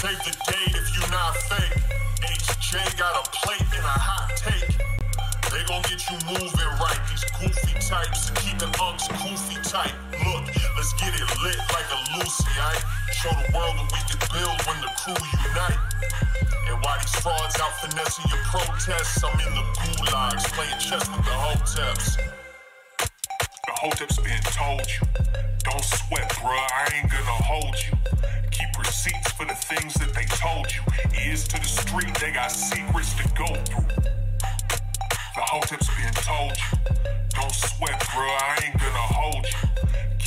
Save the date if you not fake. HJ got a plate and a hot take. They gon' get you moving right. These goofy types and keeping unks goofy tight. Look, let's get it lit like a Lucy, aight? Show the world what we can build when the crew unite. And while these frauds out finessing your protests, I'm in the gulags playing chess with the hoteps. The hoteps been told you. Don't sweat, bruh, I ain't gonna hold you. Keep receipts for the things that they told you. Ears to the street, they got secrets to go through. The hoteps been told you. Don't sweat, bro, I ain't gonna hold you.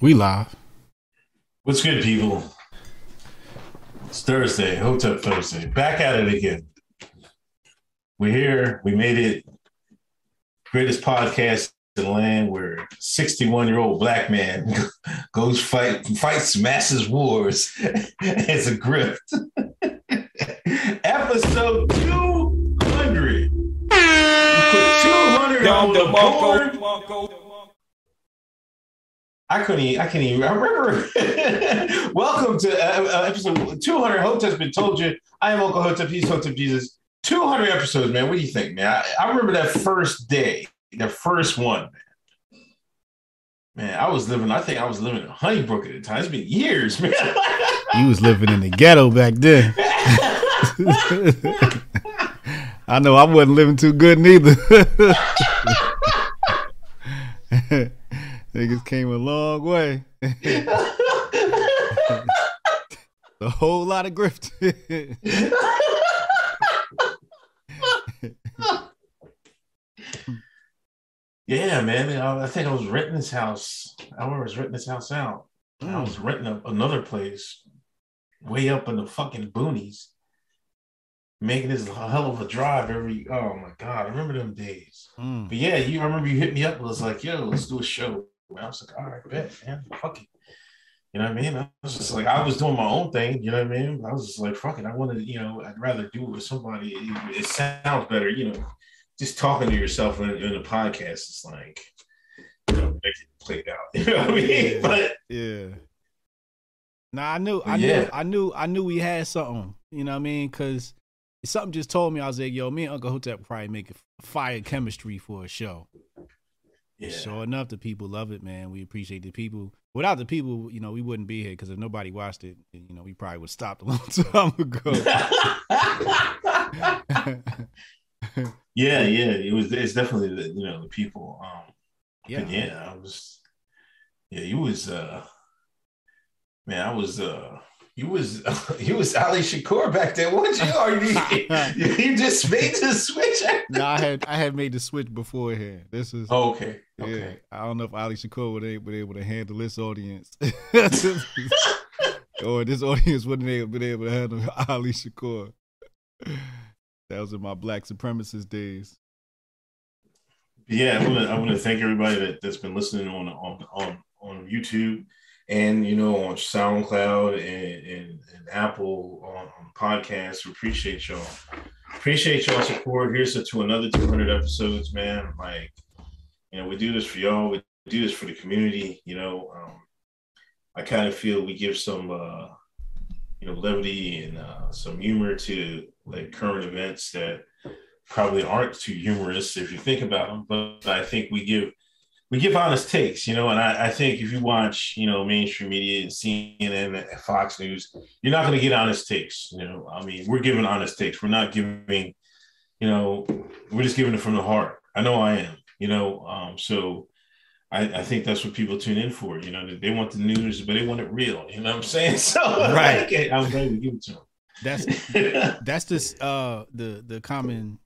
We live. What's good, people? It's Thursday, Hotep Thursday. Back at it again. We're here. We made it. Greatest podcast in the land where 61 year old black man goes fight fights massive wars as a grift. Episode 200. We put 200 on the board. I couldn't. Even, I can't even. I remember. Welcome to uh, uh, episode 200. Hotep's been told you. I am Uncle Hotep. He's Hotep Jesus. 200 episodes, man. What do you think, man? I, I remember that first day, the first one, man. Man, I was living. I think I was living in Honeybrook at the time. It's been years, man. You was living in the ghetto back then. I know I wasn't living too good neither. Niggas came a long way. a whole lot of grift. yeah, man. I, think I was renting this house. I remember I was renting this house out. I was renting a, another place way up in the fucking boonies, making this hell of a drive every. Oh my god, I remember them days. Mm. But yeah, you I remember you hit me up. and was like, "Yo, let's do a show." I was like, "All right, bet, man, fuck it." You know what I mean? I was just like, I was doing my own thing. You know what I mean? I was just like, "Fuck it," I wanted, you know, I'd rather do it with somebody. It, it sounds better, you know. Just talking to yourself in, in a podcast is like, you know, make it played out. You know what I mean? But Yeah. Nah, I knew, I Yeah. knew, I knew, I knew we had something. You know what I mean? Because something just told me I was like, "Yo, me and Uncle Hotep probably make a fire chemistry for a show." Yeah, Sure enough, the people love it, man. We appreciate the people. Without the people, you know, we wouldn't be here because if nobody watched it, you know, we probably would have stopped a long time ago. yeah, yeah. It was. It's definitely the you know the people. Um, yeah, yeah, yeah. I was. Yeah, you was. uh Man, I was. uh You was. you was Ali Shakur back then, weren't you? Or you, you just made the switch. no, I had I had made the switch beforehand. This is Oh, okay. yeah. Okay. I don't know if Ali Shakur would have been able to handle this audience, or this audience wouldn't have been able to handle Ali Shakur. That was in my black supremacist days. Yeah, I want to. I want to thank everybody that, that's been listening on on on on YouTube, and you know on SoundCloud and and, and Apple on, on podcasts. We appreciate y'all. Appreciate y'all support. Here's to, to another 200 episodes, man. Like, you know, we do this for y'all. We do this for the community. You know, um, I kind of feel we give some, uh, you know, levity and uh, some humor to like current events that probably aren't too humorous if you think about them. But I think we give we give honest takes, you know. And I, I think if you watch, you know, mainstream media, CNN, Fox News, you're not going to get honest takes. You know, I mean, we're giving honest takes. We're not giving, you know, we're just giving it from the heart. I know I am. You know, um, so I, I, think that's what people tune in for. You know, they want the news, but they want it real. You know what I'm saying? So right, I'm glad we give it to them. That's that's this uh the the common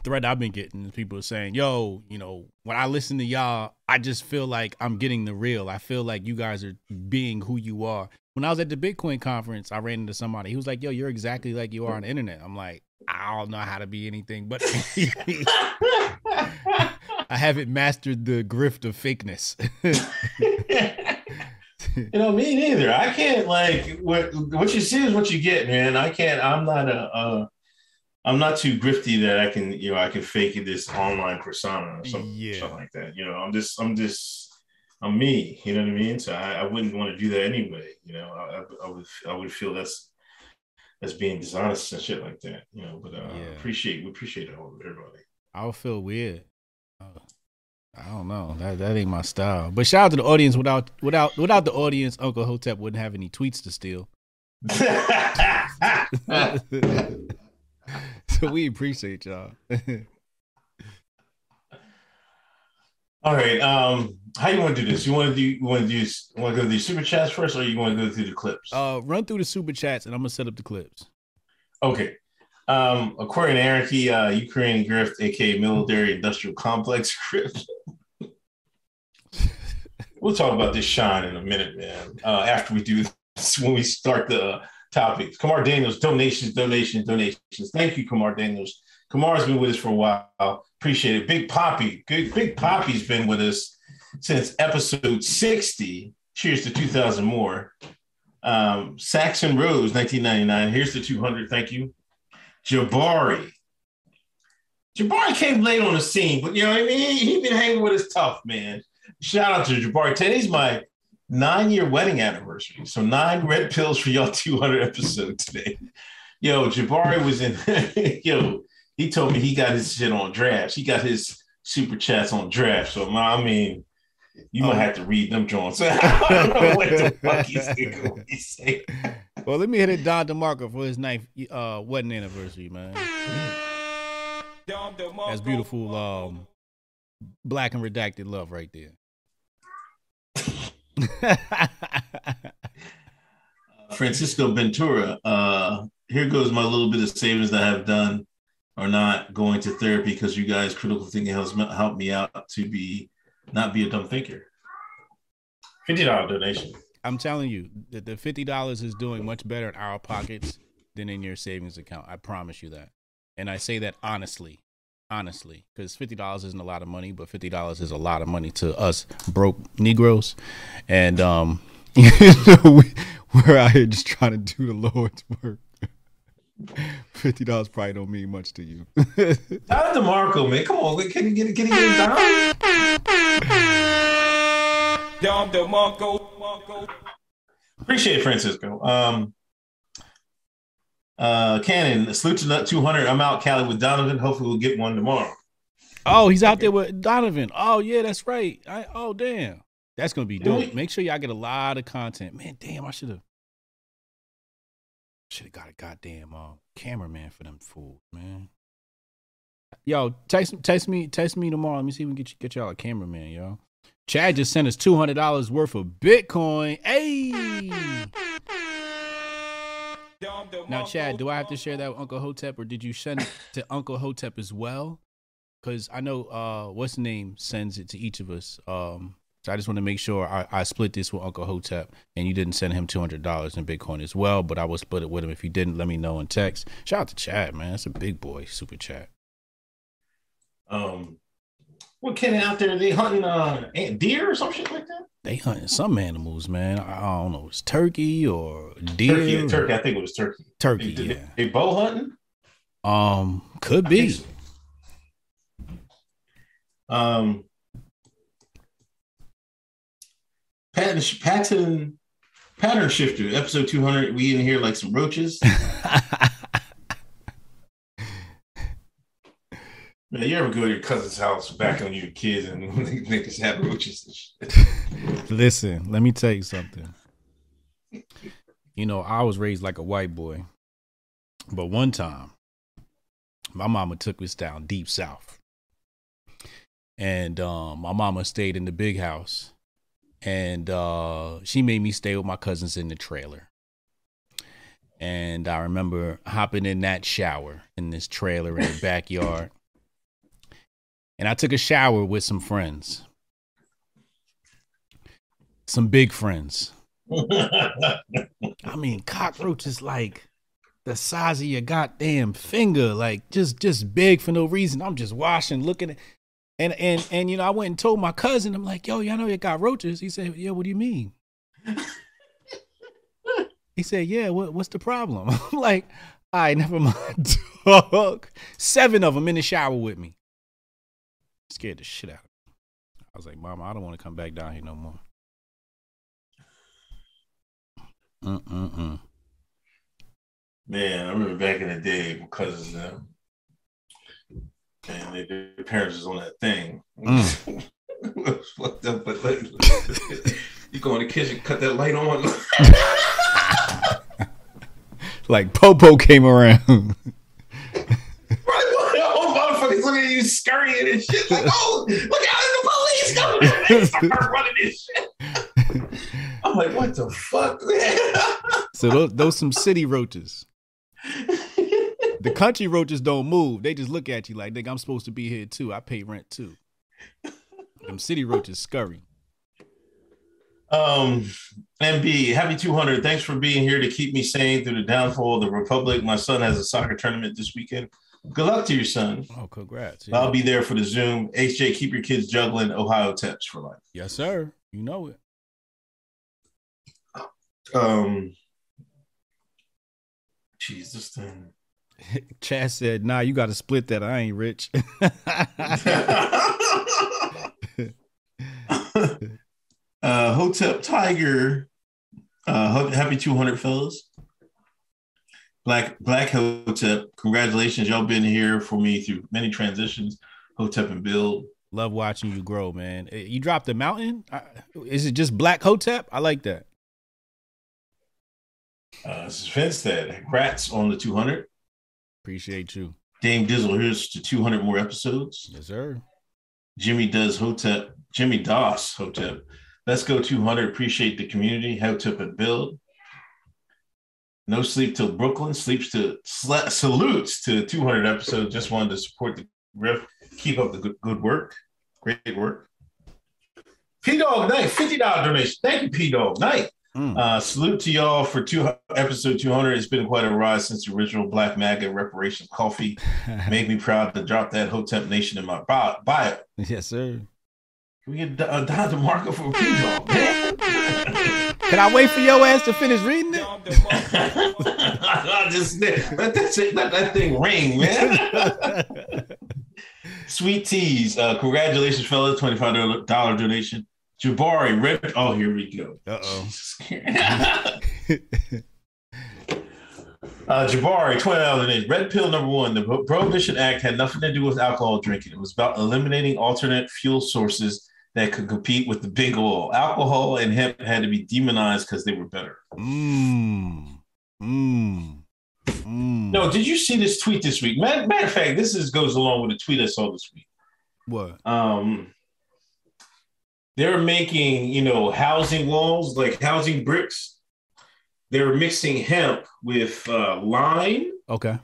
thread I've been getting. Is people saying, "Yo, you know, when I listen to y'all, I just feel like I'm getting the real. I feel like you guys are being who you are." When I was at the Bitcoin conference, I ran into somebody. He was like, "Yo, you're exactly like you are on the internet." I'm like, I don't know how to be anything, but I haven't mastered the grift of fakeness. you know, me neither. I can't like what what you see is what you get, man. I can't. I'm not a. Uh, I'm not too grifty that I can, you know, I can fake this online persona or something, yeah. something like that. You know, I'm just, I'm just, I'm me. You know what I mean? So I, I wouldn't want to do that anyway. You know, I, I, would, I would feel that's that's being dishonest and shit like that. You know, but uh, yeah. appreciate, we appreciate all everybody. I would feel weird. Uh, I don't know. That that ain't my style. But shout out to the audience. Without without without the audience, Uncle Hotep wouldn't have any tweets to steal. so we appreciate y'all. All right. Um, how you want to do this? You want to do you want to do want to go through the super chats first, or you want to go through the clips? Uh, run through the super chats, and I'm gonna set up the clips. Okay. Um, according to Anarchy, uh, Ukraine grift, aka military industrial complex grift. we'll talk about this shine in a minute, man. Uh, after we do this, when we start the topics. Kamar Daniels, donations, donations, donations. Thank you, Kamar Daniels. Kamar's been with us for a while. Appreciate it. Big Poppy, Big, Big Poppy's been with us since episode 60. Cheers to 2000 more. Um, Saxon Rose, 1999. Here's the 200. Thank you. Jabari. Jabari came late on the scene, but you know what I mean? He been hanging with his tough, man. Shout out to Jabari. Today's my nine year wedding anniversary. So nine red pills for y'all 200 episode today. Yo, Jabari was in, yo, he told me he got his shit on drafts. He got his super chats on drafts. So, I mean, you might oh. have to read them, Jones. I don't know what the fuck he's saying. Well, let me hit it Don DeMarco for his ninth uh, wedding anniversary, man. That's beautiful um, black and redacted love right there. Francisco Ventura, uh, here goes my little bit of savings that I have done or not going to therapy because you guys critical thinking helps help me out to be not be a dumb thinker. Fifty dollar donation. I'm telling you that the fifty dollars is doing much better in our pockets than in your savings account. I promise you that, and I say that honestly honestly, because fifty dollars isn't a lot of money, but fifty dollars is a lot of money to us broke Negroes, and um, you we, we're out here just trying to do the Lord's work. Fifty dollars probably don't mean much to you. Shout out Marco, man. Come on, can you get it? Can you get it down? Dom DeMarco. Appreciate it, Francisco. Um, uh, Cannon, salute to Nut 200. I'm out Cali with Donovan. Hopefully, we'll get one tomorrow. Oh, he's out there with Donovan. Oh, yeah, that's right. I, oh, damn. That's going to be dope. Make sure y'all get a lot of content. Man, damn, I should have. Should have got a goddamn uh, cameraman for them fools, man. Yo, text text me text me tomorrow. Let me see if we can get get y'all a cameraman, yo. Chad just sent us two hundred dollars worth of Bitcoin. Hey. Now, Chad, do I have to share that with Uncle Hotep, or did you send it to Uncle Hotep as well? Because I know uh, what's name sends it to each of us. Um, so I just want to make sure I, I split this with Uncle Hotep, and you didn't send him two hundred dollars in Bitcoin as well. But I will split it with him. If you didn't, let me know in text. Shout out to Chad, man. That's a big boy super chat. Um, what kid out there? They hunting uh deer or some shit like that? They hunting some animals, man. I don't know. It's turkey or deer. Turkey, or... turkey. I think it was turkey. Turkey. They, yeah. They, they bow hunting. Um, could be. So. Um, pattern, pattern, pattern shifter. Episode two hundred. We in here like some roaches. Man, you ever go to your cousin's house back when you were kids and niggas had roaches and shit? Listen, let me tell you something. You know, I was raised like a white boy. But one time, my mama took us down deep south. and um, my mama stayed in the big house, and uh, she made me stay with my cousins in the trailer. And I remember hopping in that shower in this trailer in the backyard. And I took a shower with some friends, some big friends. I mean, cockroaches like the size of your goddamn finger, like just just big for no reason. I'm just washing, looking at, and and and you know, I went and told my cousin, I'm like, yo, y'all know you got roaches. He said, yeah, what do you mean? he said, yeah, what what's the problem? I'm like, all right, never mind, dog. Seven of them in the shower with me. Scared the shit out of me. I was like, Mama, I don't want to come back down here no more. Mm-mm-mm. Man, I remember back in the day, my cousins them, and their parents was on that thing. Mm. fucked up, but like, you go in the kitchen, cut that light on. Like Popo came around. Right, motherfuckers looking at you scurrying and shit. Like, oh, look out, the police coming! They start running this shit. I'm like, what the fuck, man? so those, those some city roaches. The country roaches don't move. They just look at you like, nigga, I'm supposed to be here too. I pay rent too. Them city roaches scurry. Um, MB, happy 200. Thanks for being here to keep me sane through the downfall of the Republic. My son has a soccer tournament this weekend. Good luck to your son. Oh, congrats. I'll be there for the Zoom. HJ, keep your kids juggling Ohio Teps for life. Yes, sir. You know it. Um, jeez, this thing. Chad said, nah, you got to split that. I ain't rich. uh, Hotep Tiger. Uh, happy 200, fellas. Black Black Hotep, congratulations. Y'all been here for me through many transitions. Hotep and Build. Love watching you grow, man. Eh, You dropped the mountain? Is it just Black Hotep? I like that. Uh, this is Finstead. Congrats on the 200. Appreciate you. Dame Dizzle, here's to 200 more episodes. Yes, sir. Jimmy does Hotep. Jimmy Doss Hotep. Let's go 200. Appreciate the community. Hotep and Build. No sleep till Brooklyn. Sleeps to sla- salutes to 200 episodes. Just wanted to support the riff. Keep up the good, good work. Great work. P Dog Night, $50 donation. Thank you, P Dog Night. Mm. Uh, salute to y'all for two, episode 200. It's been quite a ride since the original Black MAGA reparations coffee. Made me proud to drop that Hotep Nation in my bio. bio. yes, sir. Can we get uh, Don DeMarco for a P Dog, man? Can I wait for your ass to finish reading it? I just let that, shit- let that thing ring, man. Sweet teas. Uh, congratulations, fellas. $25 donation. Jabari, red. Oh, here we go. Uh oh. Uh, Jabari, $20 donation. Red pill number one. The Prohibition Act had nothing to do with alcohol drinking. It was about eliminating alternate fuel sources that could compete with the big oil. Alcohol and hemp had to be demonized because they were better. Mmm. Mmm. Mmm. No, did you see this tweet this week? Matter, matter of fact, this is goes along with a tweet I saw this week. What? Um, they're making, you know, housing walls like housing bricks. They're mixing hemp with uh, lime Okay.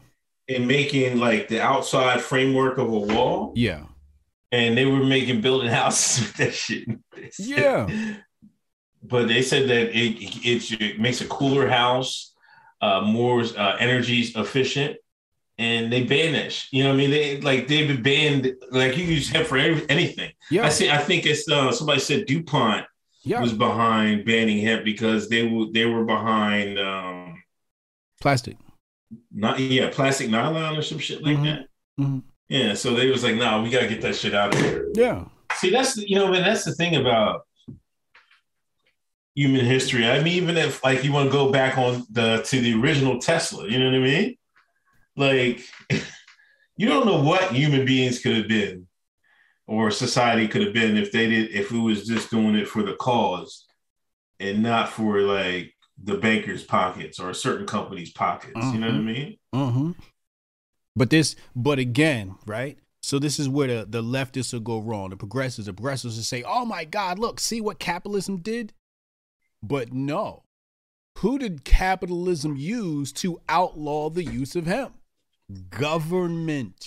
and making like the outside framework of a wall. Yeah. And they were making building houses with that shit. Yeah. but they said that it, it, it makes a cooler house, uh, more uh, energy efficient, and they banish. You know what I mean? They like they've been banned. Like you use hemp for every, anything. Yeah. I see. I think it's uh, somebody said Dupont Yeah. was behind banning hemp because they were they were behind um Plastic. not yeah plastic nylon or some shit like Mhm. that. Mhm. Yeah, so they was like, nah, we gotta get that shit out of here. Yeah. See, that's you know, man, that's the thing about human history. I mean, even if like you want to go back on the to the original Tesla, you know what I mean? Like, you don't know what human beings could have been or society could have been if they did if we was just doing it for the cause and not for like the banker's pockets or a certain company's pockets. You know what I mean? Mm-hmm. But this, but again, right? So this is where the, the leftists will go wrong. The progressives, the progressives will say, "Oh my God, look, see what capitalism did." But no, who did capitalism use to outlaw the use of hemp? Government,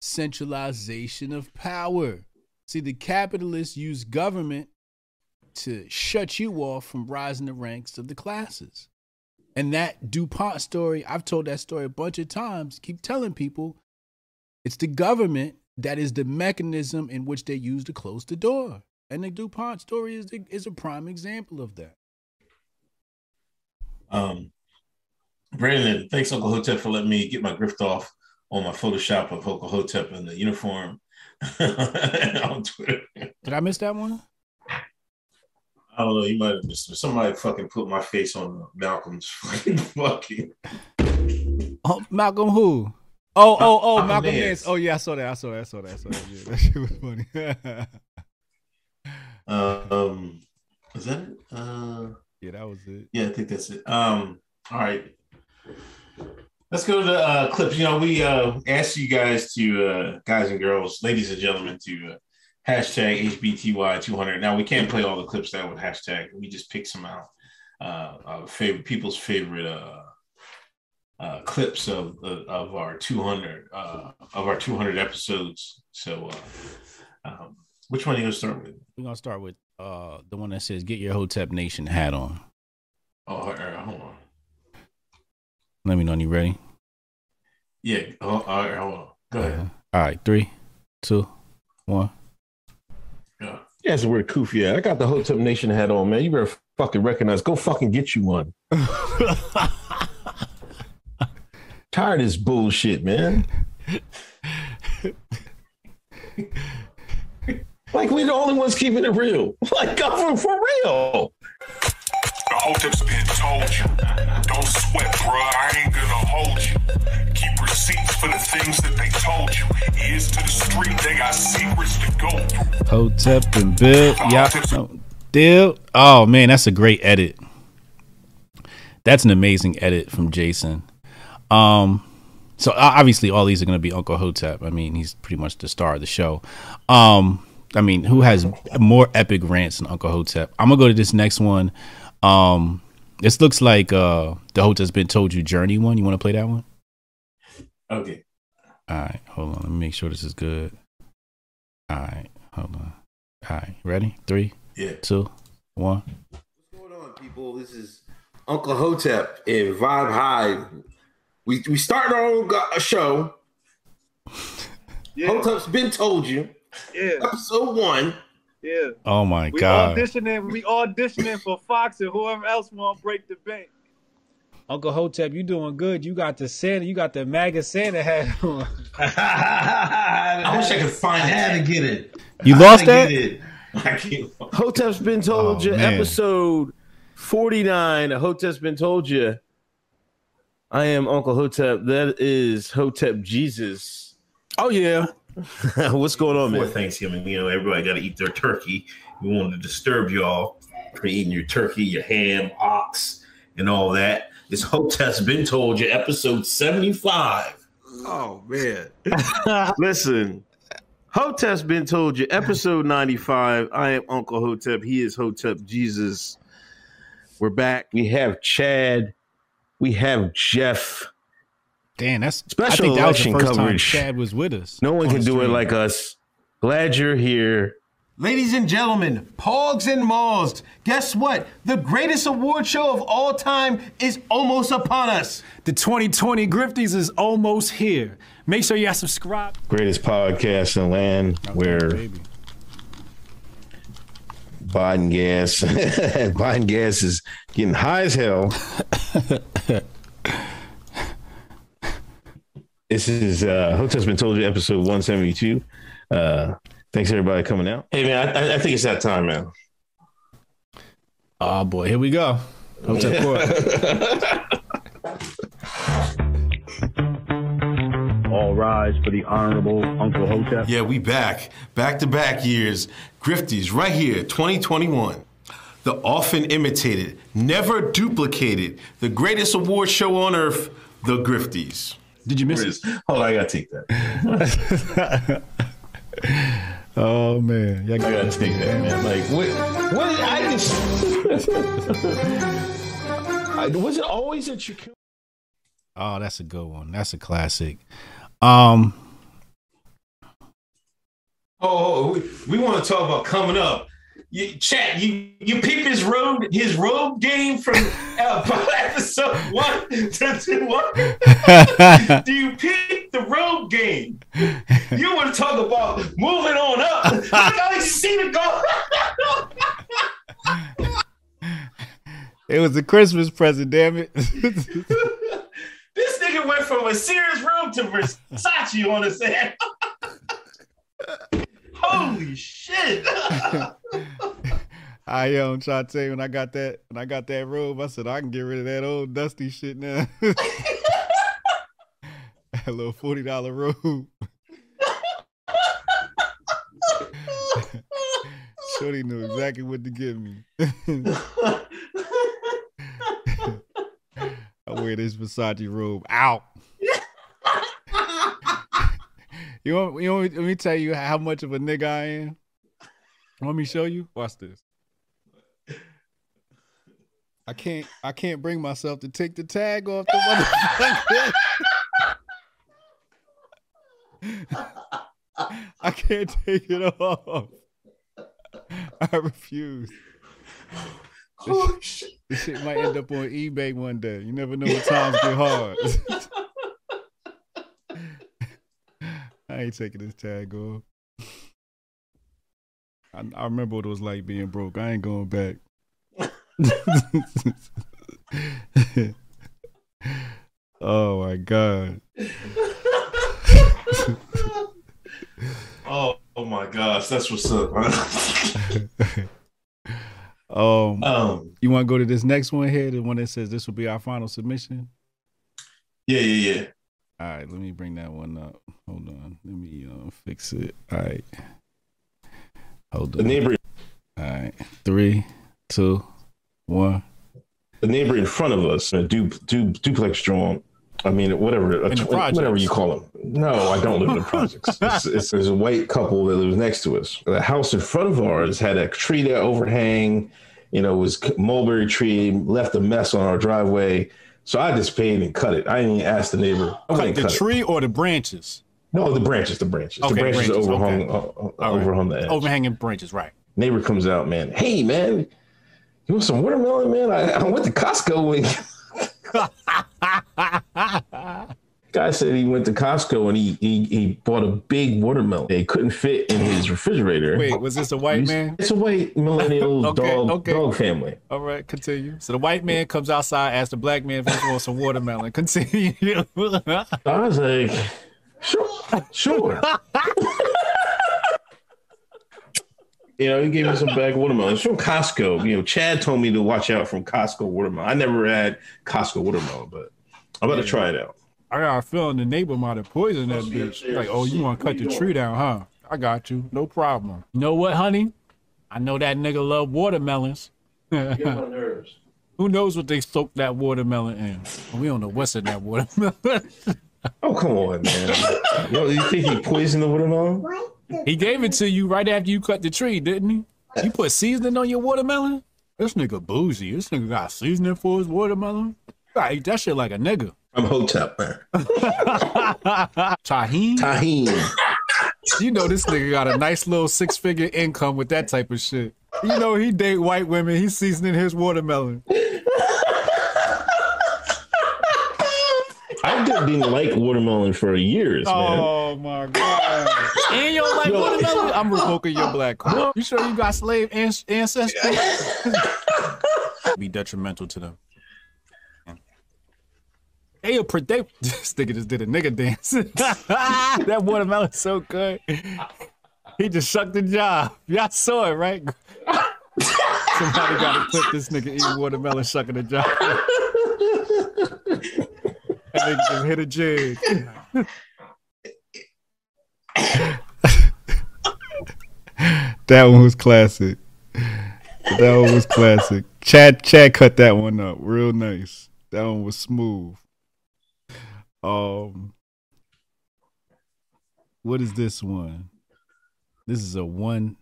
centralization of power. See, the capitalists use government to shut you off from rising the ranks of the classes. And that DuPont story, I've told that story a bunch of times, keep telling people it's the government that is the mechanism in which they use to close the door. And the DuPont story is, the, is a prime example of that. Um, Brandon, thanks Uncle Hotep for letting me get my grift off on my Photoshop of Uncle Hotep in the uniform on Twitter. Did I miss that one? I don't know. You might have missed it. Somebody fucking put my face on Malcolm's fucking. Oh, Malcolm who? Oh, oh, oh, Malcolm. Nance. Oh yeah, I saw that. I saw that. I saw that. I saw that. Yeah, that shit was funny. Um, is that it? Uh, yeah, that was it. yeah, I think that's it. Um, all right. Let's go to the uh, clips. You know, we uh, asked you guys to, uh, guys and girls, ladies and gentlemen, to uh, hashtag HBTY200. Now, we can't play all the clips that with hashtag. We just picked some out. Uh, our favorite, people's favorite uh, uh, clips of, of of our 200 uh, of our 200 episodes. So, uh, um, which one are you gonna start with? We're gonna start with uh the one that says "Get your Hotep Nation hat on." Oh, all right, hold on. Let me know when you ready. Yeah, oh, all right, hold on. Go ahead. All right, three, two, one. Yeah. Yeah, that's where Koofy at. I got the Hotep Nation hat on, man. You better fucking recognize. Go fucking get you one. Tired of this bullshit, man. like we the only ones keeping it real. Like government for real. The Hotep's been told you. Don't sweat, bruh. I ain't gonna hold you. Keep receipts for the things that they told you. Ears to the street, they got secrets to go through. Hotep and Bill. Yeah. No, Deal. Oh man, that's a great edit. That's an amazing edit from Jason. Um, so obviously all these are going to be Uncle Hotep. I mean, he's pretty much the star of the show. Um, I mean, who has more epic rants than Uncle Hotep? I'm gonna go to this next one. Um, this looks like uh the Hotep's been told you journey one. You want to play that one? Okay. All right, hold on. Let me make sure this is good. All right, hold on. All right, ready? Three, Yeah. two, one. What's going on, people? This is Uncle Hotep in Vibe High. We we started our own go- show. Hotep's been told you. Yeah, Episode one. yeah. Oh my We god. auditioning. We auditioning for Fox and whoever else want to break the bank. Uncle Hotep, you doing good. You got the Santa, you got the MAGA Santa hat on. I wish I could find I had that. to get it. You I lost that? get it. I can't. Hotep's been told Oh, you. man. Episode forty nine. Hotep's been told you. I am Uncle Hotep. That is Hotep Jesus. Oh yeah. What's going on, Before man? Thanksgiving, you know, everybody got to eat their turkey. We wanted to disturb y'all for eating your turkey, your ham, ox, and all that. This Hotep's been told you, episode 75. Oh man. Listen. Hotep's been told you. Episode 95. I am Uncle Hotep. He is Hotep Jesus. We're back. We have Chad. We have Jeff. Damn, that's Special I think that was the election first time coverage. Chad was with us. No one on can the do it like us. Glad you're here. Ladies and gentlemen, Pogs and Malls, guess what? The greatest award show of all time is almost upon us. The 2020 Grifties is almost here. Make sure y'all subscribe. Greatest podcast in the land where Baby. Biden gas Biden gas is getting high as hell. this is uh Hotep's been told you episode 172. Uh thanks everybody coming out. Hey, man, I, I think it's that time, man. Oh boy, here we go. Hotep Court. All rise for the Honorable Uncle Hotep. Yeah, we back. Back to back years. Grifties, right here, 2021. The often imitated, never duplicated, the greatest award show on earth, the Grifties. Did you miss Where it? is- Hold on, I gotta take that. oh man, y'all I gotta take that, man. Like, what? What? did I just. I, was it always at your? Oh, that's a good one. That's a classic. Um, Oh, we, we want to talk about coming up. You, chat, you you peep his road his road game from uh, episode one to two one. Do you peep the road game? You want to talk about moving on up? Look how seen it go. it was a Christmas present. Damn it. this nigga went from a Sears room to Versace on his head. Holy shit! I um, am try to tell you when I got that when I got that robe, I said I can get rid of that old dusty shit now. that little forty dollar robe. Shorty knew exactly what to give me. I wear this Versace robe out. you want you want me, let me tell you how much of a nigga I am? Want me show you? Watch this. I can't I can't bring myself to take the tag off the motherfucker. I can't take it off. I refuse. Holy oh, shit! This shit might end up on eBay one day. You never know what times get hard. I ain't taking this tag off. I, I remember what it was like being broke. I ain't going back. oh my god. Oh, oh my gosh, that's what's up. Um, um, you want to go to this next one here, the one that says this will be our final submission? yeah, yeah, yeah. All right, let me bring that one up. Hold on, let me uh, fix it. All right, hold The neighbor, All right, three, two, one. the neighbor in front of us, a du, du, duplex joint. I mean, whatever, a tw- whatever you call them. No, I don't live in the projects. It's, it's, there's a white couple that lives next to us. The house in front of ours had a tree that overhang. You know, it was mulberry tree, left a mess on our driveway. So I just paid and cut it. I didn't even ask the neighbor. I Like the cut it. tree or the branches? No, the branches, the branches. Okay, the branches, branches, overhung, okay. uh, uh, All right. overhung the edge. Overhanging branches, right? Neighbor comes out, man. Hey, man, you want some watermelon, man? I, I went to Costco and guy said he went to Costco and he, he he bought a big watermelon. It couldn't fit in his refrigerator. Wait, was this a white man? It's a white millennial Okay, dog okay. dog family. All right, continue. So the white man comes outside, asks the black man if he wants some watermelon. Continue. I was like, sure, sure. you know, he gave me some bag of watermelon. It's from Costco. You know, Chad told me to watch out from Costco watermelon. I never had Costco watermelon, but I'm about to try it out. I got a feeling the neighbor might have poisoned that bitch. Like, oh, you want to cut the tree down, huh? I got you. No problem. You know what, honey? I know that nigga love watermelons. Who knows what they soak that watermelon in? We don't know what's in that watermelon. Oh, come on, man. Yo, you think he poisoned the watermelon? he gave it to you right after you cut the tree, didn't he? You put seasoning on your watermelon? This nigga bougie. This nigga got seasoning for his watermelon. Gotta eat that shit like a nigga. I'm Hotep, man. Tahini? Tahine. You know this nigga got a nice little six figure income with that type of shit. You know he date white women. He's seasoning his watermelon. I did- didn't like watermelon for years, man. Oh my god! And you don't like watermelon? I'm revoking your black card. You sure you got slave an- ancestry? Be detrimental to them. They a pre- they this nigga just did a nigga dance. that watermelon's so good. He just shucked the job. Y'all saw it, right? Somebody got to clip this nigga eating watermelon shucking the job. Nigga just hit a jig. that one was classic. That one was classic. Chad Chad cut that one up real nice. That one was smooth. Um, what is this one? This is a one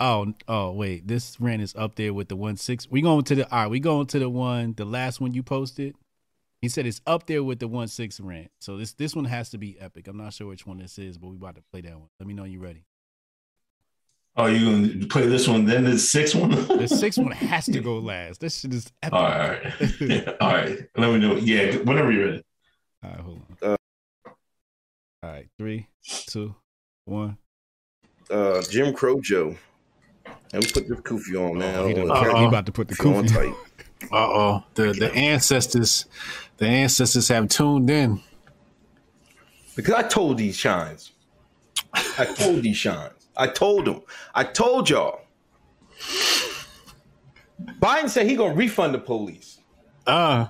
Oh, oh, wait. This rant is up there with the one six. We going to the all right. We going to the one, the last one you posted. He said it's up there with the one six rant. So this this one has to be epic. I'm not sure which one this is, but we about to play that one. Let me know you ready. Oh, you gonna play this one, then the sixth one? The sixth one has to go last. This shit is epic. All right, all right. all right. Let me know. Yeah, whenever you're ready. All right, hold on. Uh, all right, three, two, one. Uh, Jim Crow Joe. Let me put this kufi on, man. Oh, he, he, about to put the kufi on tight. Uh oh, the the ancestors, the ancestors have tuned in. Because I told these shines, I told these shines, I told them, I told y'all. Biden said he gonna refund the police. Uh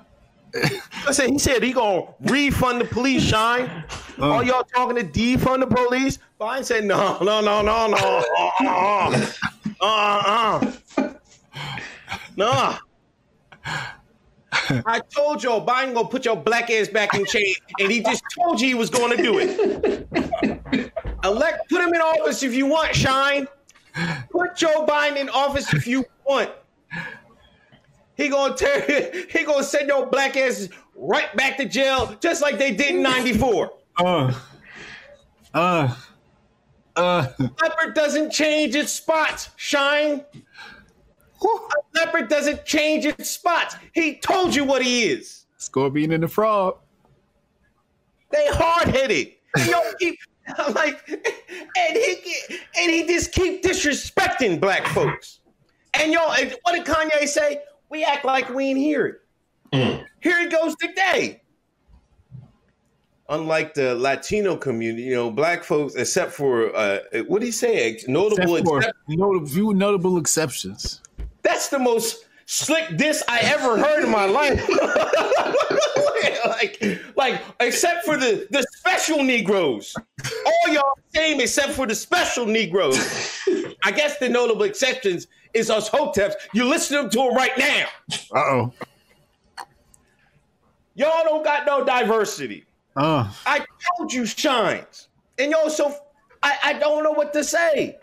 I said he said he gonna refund the police. Shine. Uh, All y'all talking to defund the police? Biden said no, no, no, no, no. Uh, uh, uh. Nah. I told y'all Biden gonna put your black ass back in chain, and he just told you he was going to do it. Elect, put him in office if you want. Shine. Put Joe Biden in office if you want. He gonna tear. He gonna send your black asses right back to jail, just like they did in '94. Uh, uh, uh. Leopard doesn't change its spots. Shine. A leopard doesn't change its spots. He told you what he is. Scorpion and the frog. They hard headed. You know, keep like, and he and he just keep disrespecting black folks. And y'all, what did Kanye say? We act like we ain't hear it. Mm. Here it goes today. Unlike the Latino community, you know, black folks, except for uh, what did he say? Notable, except for notable, few notable exceptions. That's the most slick diss I ever heard in my life. like, like, except for the the special Negroes, all y'all same except for the special Negroes. I guess the notable exceptions is us hoteps. You listening to them right now. Uh oh. Y'all don't got no diversity. Uh. I told you shines, and y'all so I, I don't know what to say.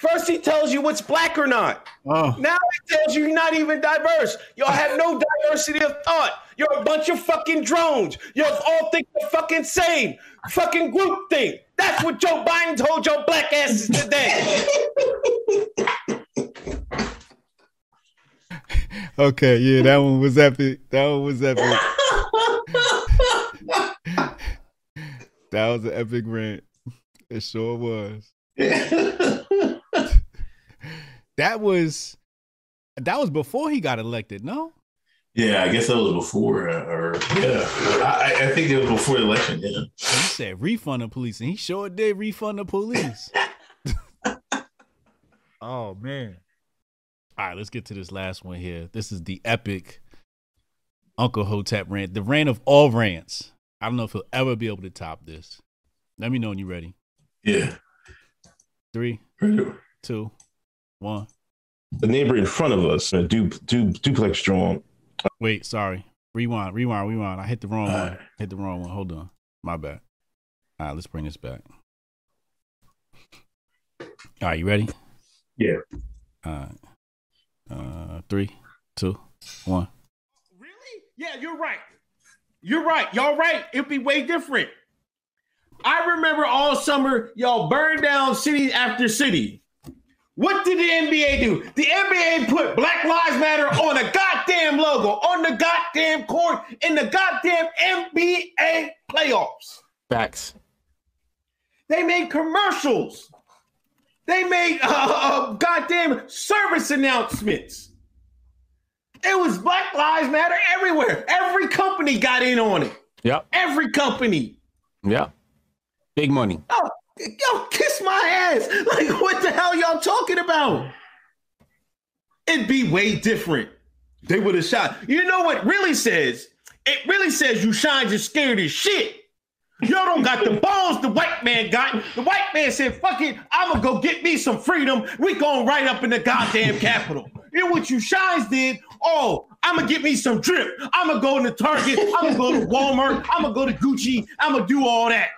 First, he tells you what's black or not. Oh. Now he tells you you're not even diverse. Y'all have no diversity of thought. You're a bunch of fucking drones. You all all think the fucking same. Fucking group thing. That's what Joe Biden told your black asses today. okay, yeah, that one was epic. That one was epic. that was an epic rant. It sure was that was that was before he got elected. No. Yeah, I guess that was before, uh, or yeah, I, I, think it was before the election. Yeah, he said refund the police, and he sure did refund the police. oh man! All right, let's get to this last one here. This is the epic Uncle Hotep rant, the rant of all rants. I don't know if he'll ever be able to top this. Let me know when you're ready. Yeah. Three, two, one. The neighbor in front of us, a du- du- duplex drawn. Wait, sorry. Rewind, rewind, rewind. I hit the wrong All one. Right. Hit the wrong one. Hold on. My bad. All right, let's bring this back. All right, you ready? Yeah. All right. Uh, three, two, one. Really? Yeah, you're right. You're right. Y'all right. It'd be way different. I remember all summer, y'all burned down city after city. What did the NBA do? The NBA put Black Lives Matter on a goddamn logo, on the goddamn court, in the goddamn NBA playoffs. Facts. They made commercials. They made uh, uh, goddamn service announcements. It was Black Lives Matter everywhere. Every company got in on it. Yep. Every company. Yep. Big money. Oh, yo, kiss my ass. Like, what the hell y'all talking about? It'd be way different. They would have shot. You know what really says? It really says you shine just scared as shit. Y'all don't got the balls the white man got. The white man said, fuck it, I'm gonna go get me some freedom. We going right up in the goddamn capital. You know what you shines did Oh, I'm gonna get me some drip. I'm gonna go to Target. I'm gonna go to Walmart. I'm gonna go to Gucci. I'm gonna do all that.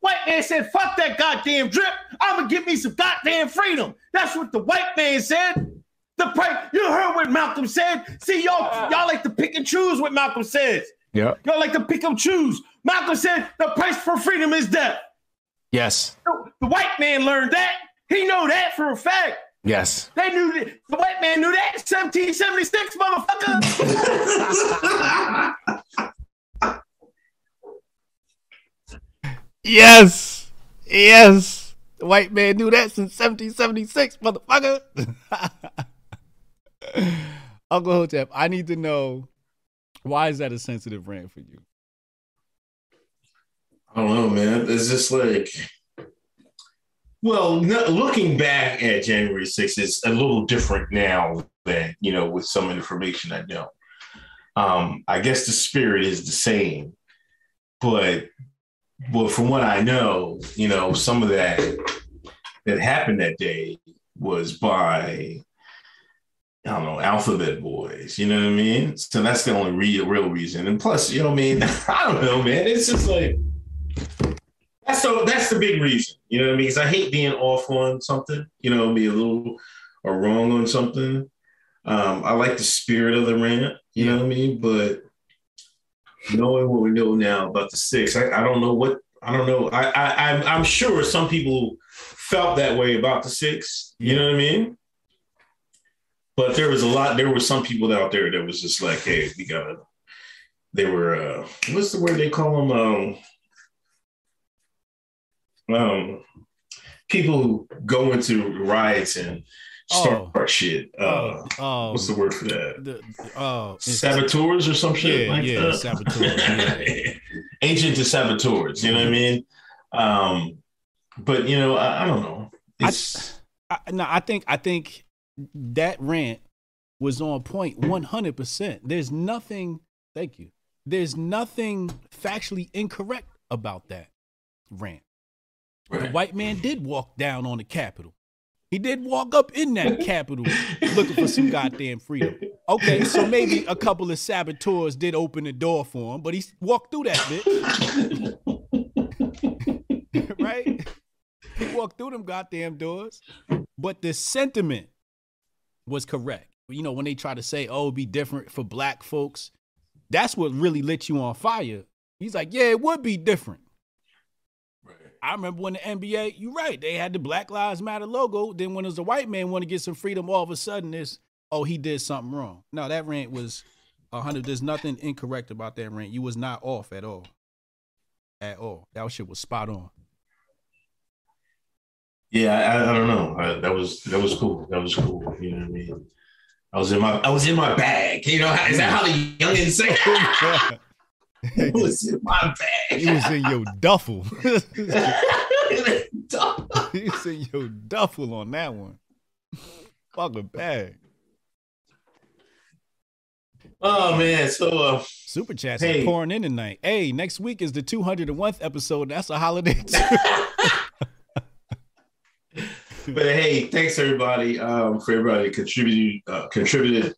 White man said, fuck that goddamn drip. I'm gonna give me some goddamn freedom. That's what the white man said. The price, you heard what Malcolm said. See, y'all, y'all like to pick and choose what Malcolm says. Yeah. Y'all like to pick and choose. Malcolm said the price for freedom is death. Yes. The, the white man learned that. He know that for a fact. Yes. They knew that. The white man knew that. 1776, motherfucker. Yes. Yes. The white man knew that since 1776, motherfucker. Uncle Hotep, I need to know why is that a sensitive rant for you? I don't know, man. It's just like, well, no, looking back at January 6th is a little different now than, you know, with some information I know. Um, I guess the spirit is the same, but well, from what I know, you know, some of that that happened that day was by I don't know, alphabet boys, you know what I mean? So that's the only real real reason. And plus, you know what I mean? I don't know, man. It's just like that's so that's the big reason. You know what I mean? Because I hate being off on something, you know, be a little or wrong on something. Um, I like the spirit of the rant, you know what I mean? But knowing what we know now about the six, I, I don't know what I don't know. I, I I'm, I'm sure some people felt that way about the six. You know what I mean? But there was a lot. There were some people out there that was just like, "Hey, we gotta." They were uh, what's the word they call them? Um, um, people who go into riots and start Oh. shit. Uh, Oh, what's the word for that? the, oh, saboteurs or some shit Yeah, like yeah, that. saboteurs, yeah. Ancient to saboteurs, you know what I mean? Um, but you know, I, I don't know. It's I, no, I think I think that rant was on point 100%. There's nothing, thank you. There's nothing factually incorrect about that rant. The white man did walk down on the Capitol. He did walk up in that Capitol looking for some goddamn freedom. Okay, so maybe a couple of saboteurs did open the door for him, but he walked through that bitch, right? He walked through them goddamn doors. But the sentiment was correct. You know, when they try to say, oh, be different for black folks, that's what really lit you on fire. He's like, yeah, it would be different. I remember when the NBA, you're right, they had the Black Lives Matter logo. Then when it was a white man want to get some freedom, all of a sudden it's, oh, he did something wrong. No, that rant was a hundred. There's nothing incorrect about that rant. You was not off at all. At all. That shit was spot on. Yeah, I, I don't know. I, that was that was cool. That was cool. You know what I mean? I was in my I was in my bag. You know, is that how the youngins say? I was in my bag. It was in your duffel. he was in your duffel on that one. Fucking bag. oh man, so uh, Super chats Hey. are pouring in tonight. Hey, next week is the 201th episode. That's a holiday but hey, thanks everybody um, for everybody contributed uh, contributed.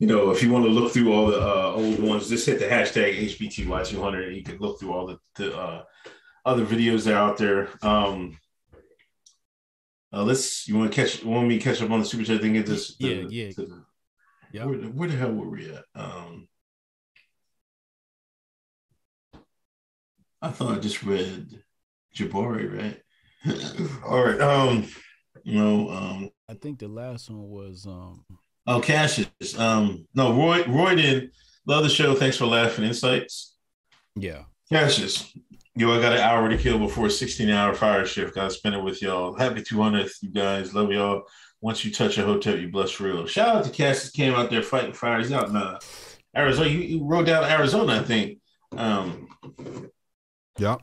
You know, if you want to look through all the uh, old ones, just hit the hashtag HBTY200 and you can look through all the, the uh, other videos that are out there. Um, uh, let's. You want to catch? Want me to catch up on the super chat thing? Get this. the- Yeah, yeah. the- Yeah. Where, the- where the hell were we at? Um, I thought I just read Jabari, right? all right. Um, no. Um, I think the last one was um Oh, Cassius. Um, no, Roy. Roy did love the show. Thanks for laughing insights. yeah. Cassius, yo, I got an hour to kill before a 16 hour fire shift. Gotta spend it with y'all. Happy 200th, you guys. Love y'all. Once you touch a hotel, you bless real. Shout out to Cassius. Came out there fighting fires. Out in uh, Arizona. You, you rode down to Arizona, I think. Um, Yep.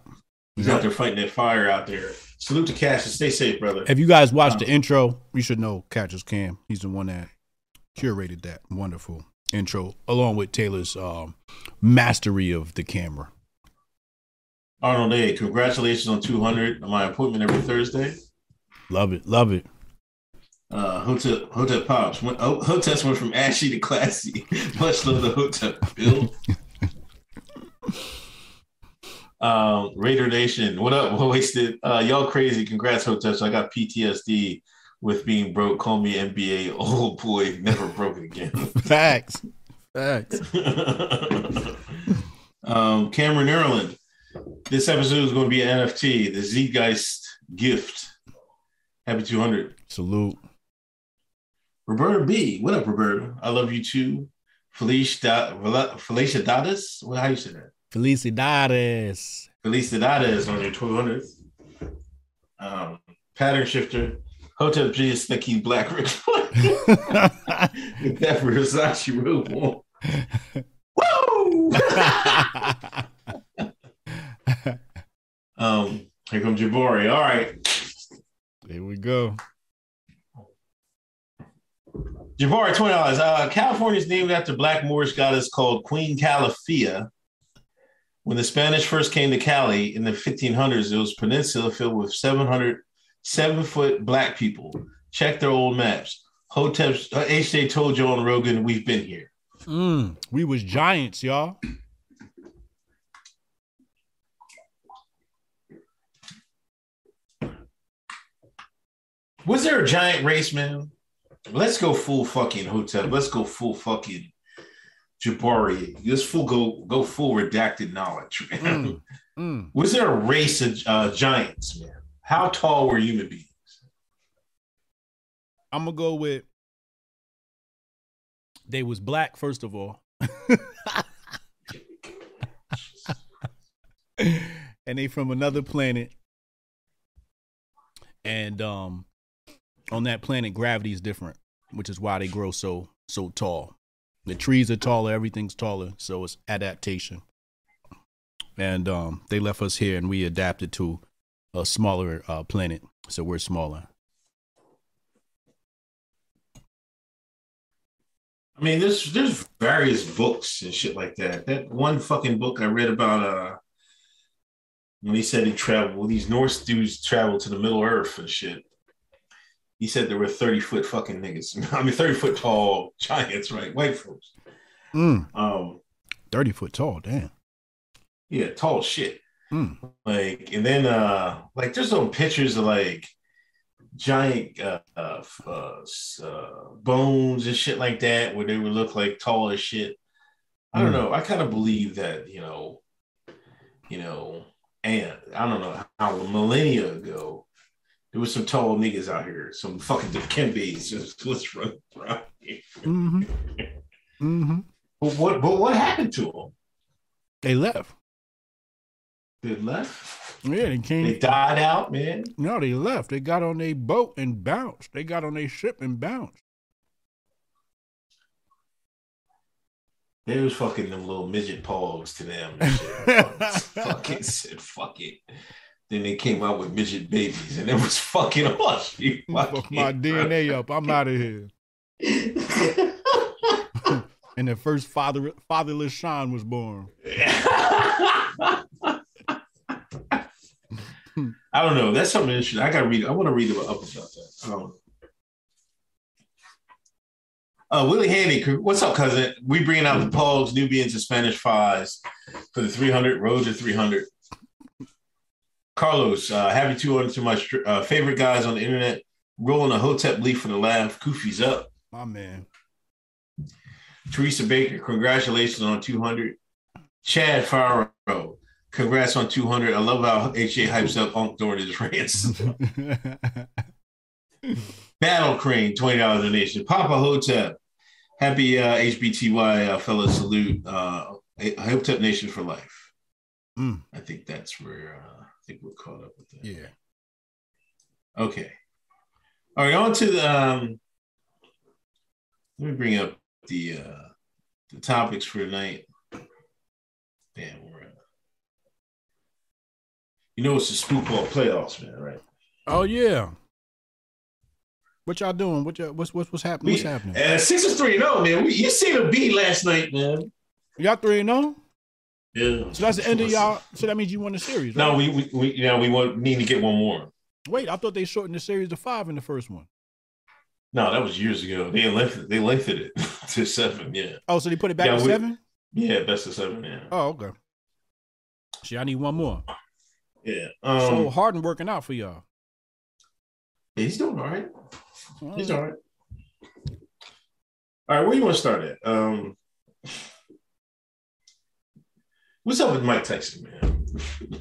he's out there fighting that fire out there. Salute to Cassius. Stay safe, brother. If you guys watched the intro, you should know Catcher's Cam. He's the one that curated that wonderful intro, along with Taylor's um, mastery of the camera. Arnold A. Congratulations on 200. My appointment every Thursday. Love it, love it. Uh, Hotep, Hotep Pops. Went, oh, went from ashy to classy. Much love the Hotep Bill. um, Raider Nation, what up? Wasted. Uh, y'all crazy. Congrats, Hotep. I got PTSD with being broke. Call me NBA old boy. Never broke again. Facts. Facts. um, Cameron Ireland. This episode is going to be an NFT, the Zeitgeist gift. Happy 200. Salute. Roberta B. What up, Roberta? I love you too. Felicia, Felicia Dadas. What, how you say that? Felicidades. Felicidades on your 200th. Um, pattern shifter. Hotel G is Sneaky Black Rick. With that Versace robe on. Woo! um, here comes Jabari. All right. Here we go. Jabari, twenty dollars. Uh, California is named after Black Moorish goddess called Queen Calafia. When the Spanish first came to Cali in the 1500s, it was a peninsula filled with 700 seven-foot black people. Check their old maps. Hotep uh, HJ told Joe on Rogan, we've been here. Mm, we was giants, y'all. Was there a giant race, man? Let's go full fucking Hotep. Let's go full fucking Jabari. Let's full go go full redacted knowledge, man. Mm, mm. Was there a race of uh, giants, man? How tall were human beings? I'm gonna go with they was black first of all. and they from another planet. And um on that planet gravity is different, which is why they grow so so tall. The trees are taller, everything's taller, so it's adaptation. And um they left us here and we adapted to a smaller uh, planet, so we're smaller. I mean, there's there's various books and shit like that. That one fucking book I read about uh when he said he traveled, well, these Norse dudes traveled to the Middle Earth and shit. He said there were 30 foot fucking niggas. I mean 30 foot tall giants, right? White folks. Mm, Um 30 foot tall, damn. yeah, tall shit. Mm. Like, and then uh like there's some pictures of like giant uh, uh, uh, uh bones and shit like that where they would look like tall as shit. I don't Mm. know. I kind of believe that, you know, you know, and I don't know how a millennia ago there was some tall niggas out here, some fucking Dikembes just let's run around here. Mm-hmm. Mm-hmm. But what but what happened to them? They left. They left. Yeah, they came. They died out, man. no, they left. They got on their boat and bounced. They got on their ship and bounced. They was fucking them little midget pogs to them. Fucking said fuck it. Then they came out with midget babies, and it was fucking awesome. Fuck my DNA up. I'm out of here. And the first father fatherless Sean was born. I don't know. That's something interesting. I gotta read. I want to read it up about that. I don't know. Uh, Willie Handy, what's up, cousin? We bringing out the Pogs, Nubians, and Spanish Fives for the 300 Road to 300. Carlos, uh, happy 200 to my uh, favorite guys on the internet. Rolling a Hotep leaf for the laugh. Koofy's up. My man. Teresa Baker, congratulations on 200. Chad Farrow, congrats on 200. I love how HA hypes up Unc during his rants. Battle Crane, $20 donation. Papa Hotep, happy uh, HBTY uh, fellas salute. Uh, Hotep Nation for life. Mm. I think that's where uh, I think we're caught up with that. yeah. Okay. All right, on to the um let me bring up the uh the topics for tonight. Damn, you know it's the spookball playoffs, man, right? Oh yeah. What y'all doing? What y'all, what's what's what's happening? What's happening? Uh, six is three, no, man. We, you seen them beat last night, man. Y'all three and zero. Yeah. So that's the end of y'all. So that means you won the series. Right? No, we we, we you know we want need to get one more. Wait, I thought they shortened the series to five in the first one. No, that was years ago. They lengthened they lengthened it to seven. Yeah. Oh, so they put it back Yeah, to we- seven? Yeah, best of seven. Yeah. Oh, okay. See, I need one more. Yeah. Um, so Harden working out for y'all. he's doing all right. He's all right. All right, where you want to start at? Um, what's up with Mike Tyson, man?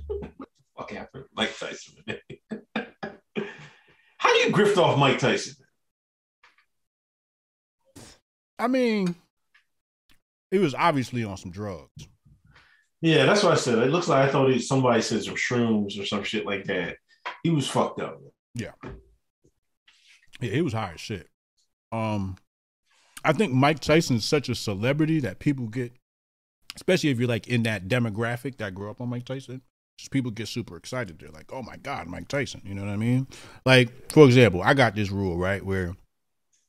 what the fuck happened, Mike Tyson? How do you grift off Mike Tyson? I mean, he was obviously on some drugs. Yeah, that's what I said. It looks like I thought he, somebody said some shrooms or some shit like that. He was fucked up. Yeah, he was high as shit. Um, I think Mike Tyson's such a celebrity that people get, especially if you're like in that demographic that grew up on Mike Tyson. Just people get super excited. They're like, "Oh my god, Mike Tyson!" You know what I mean? Like, for example, I got this rule right where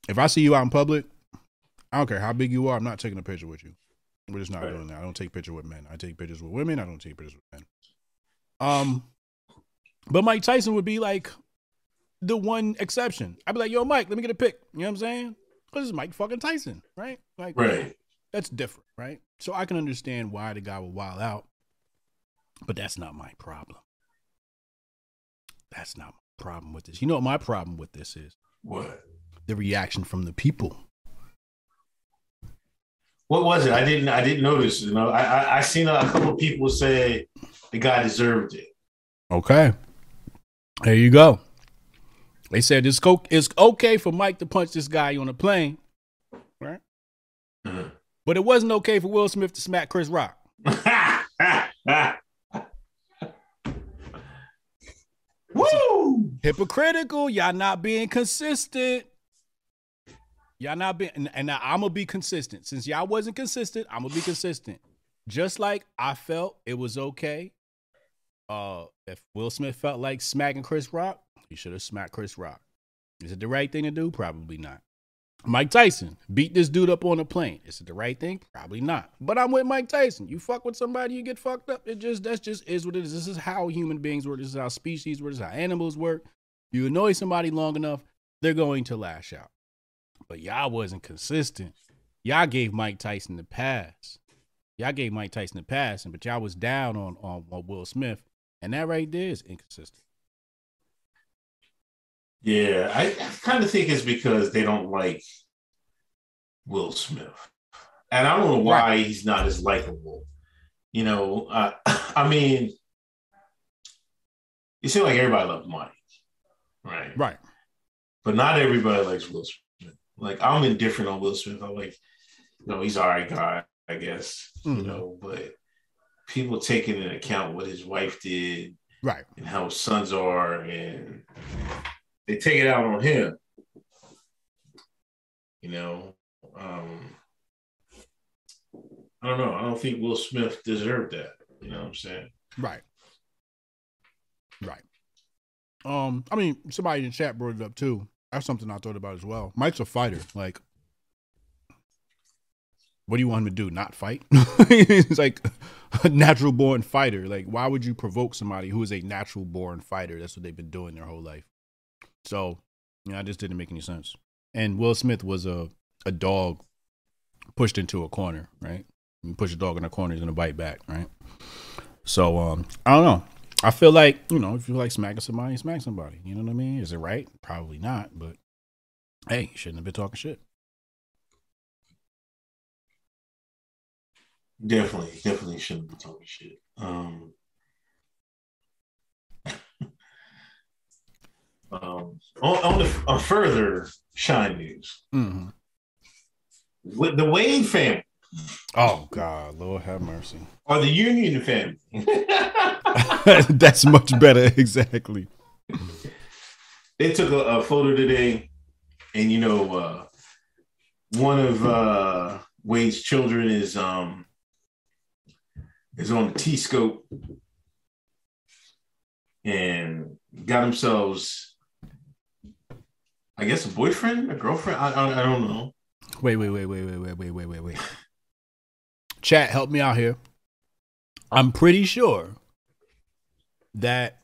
if I see you out in public, I don't care how big you are, I'm not taking a picture with you. We're just not Right. doing that. I don't take pictures with men. I take pictures with women. I don't take pictures with men. Um, but Mike Tyson would be like the one exception. I'd be like, "Yo, Mike, let me get a pic." You know what I'm saying? Because it's Mike fucking Tyson, right? Like, Right. that's different, right? So I can understand why the guy would wild out, but that's not my problem. That's not my problem with this. You know what my problem with this is? What? The reaction from the people. What was it? I didn't. I didn't notice. You know, I I, I seen a couple of people say the guy deserved it. Okay. There you go. They said it's, co- it's okay for Mike to punch this guy on a plane, right? Mhm. But it wasn't okay for Will Smith to smack Chris Rock. Woo! Hypocritical. Y'all not being consistent. Y'all not been, and, and I'm gonna be consistent. Since y'all wasn't consistent, I'm gonna be consistent. Just like I felt it was okay. Uh, if Will Smith felt like smacking Chris Rock, he should have smacked Chris Rock. Is it the right thing to do? Probably not. Mike Tyson beat this dude up on a plane. Is it the right thing? Probably not. But I'm with Mike Tyson. You fuck with somebody, you get fucked up. It just that's just is what it is. This is how human beings work. This is how species work. This is how animals work. You annoy somebody long enough, they're going to lash out. But y'all wasn't consistent. Y'all gave Mike Tyson the pass. Y'all gave Mike Tyson the pass, and but y'all was down on, on on Will Smith, and that right there is inconsistent. Yeah, I, I kind of think it's because they don't like Will Smith, and I don't know why he's not as likable. You know, uh, I mean, it seems like everybody loves Mike, right? Right. But not everybody likes Will Smith. Like I'm indifferent on Will Smith. I'm like, you know, he's all right guy, I guess. Mhm. You know, but people taking into account what his wife did Right. and how his sons are, and they take it out on him. You know, um, I don't know. I don't think Will Smith deserved that. You know what I'm saying? Right. Right. Um, I mean, somebody in chat brought it up too. That's something I thought about as well. Mike's a fighter. Like, what do you want him to do? Not fight? He's like a natural born fighter. Like, why would you provoke somebody who is a natural born fighter? That's what they've been doing their whole life. So, you know, it just didn't make any sense. And Will Smith was a, a dog pushed into a corner, right? You push a dog in a corner, he's gonna bite back, right? So um, I don't know. I feel like you know, if you like smacking somebody, smack somebody. You know what I mean? Is it right? Probably not. But hey, you shouldn't have been talking shit. Definitely, definitely shouldn't be talking shit. Um, um, on, on, the, on further Shine news, hmm with the Wayne family Oh God, Lord have mercy. or the Union family, That's much better. Exactly. they took a, a photo today, and you know, uh, one of uh, Wade's children is um is on the T scope and got themselves, I guess, a boyfriend, a girlfriend. I, I, I don't know. Wait, wait, wait, wait, wait, wait, wait, wait, wait, wait. Chat, help me out here. I'm pretty sure that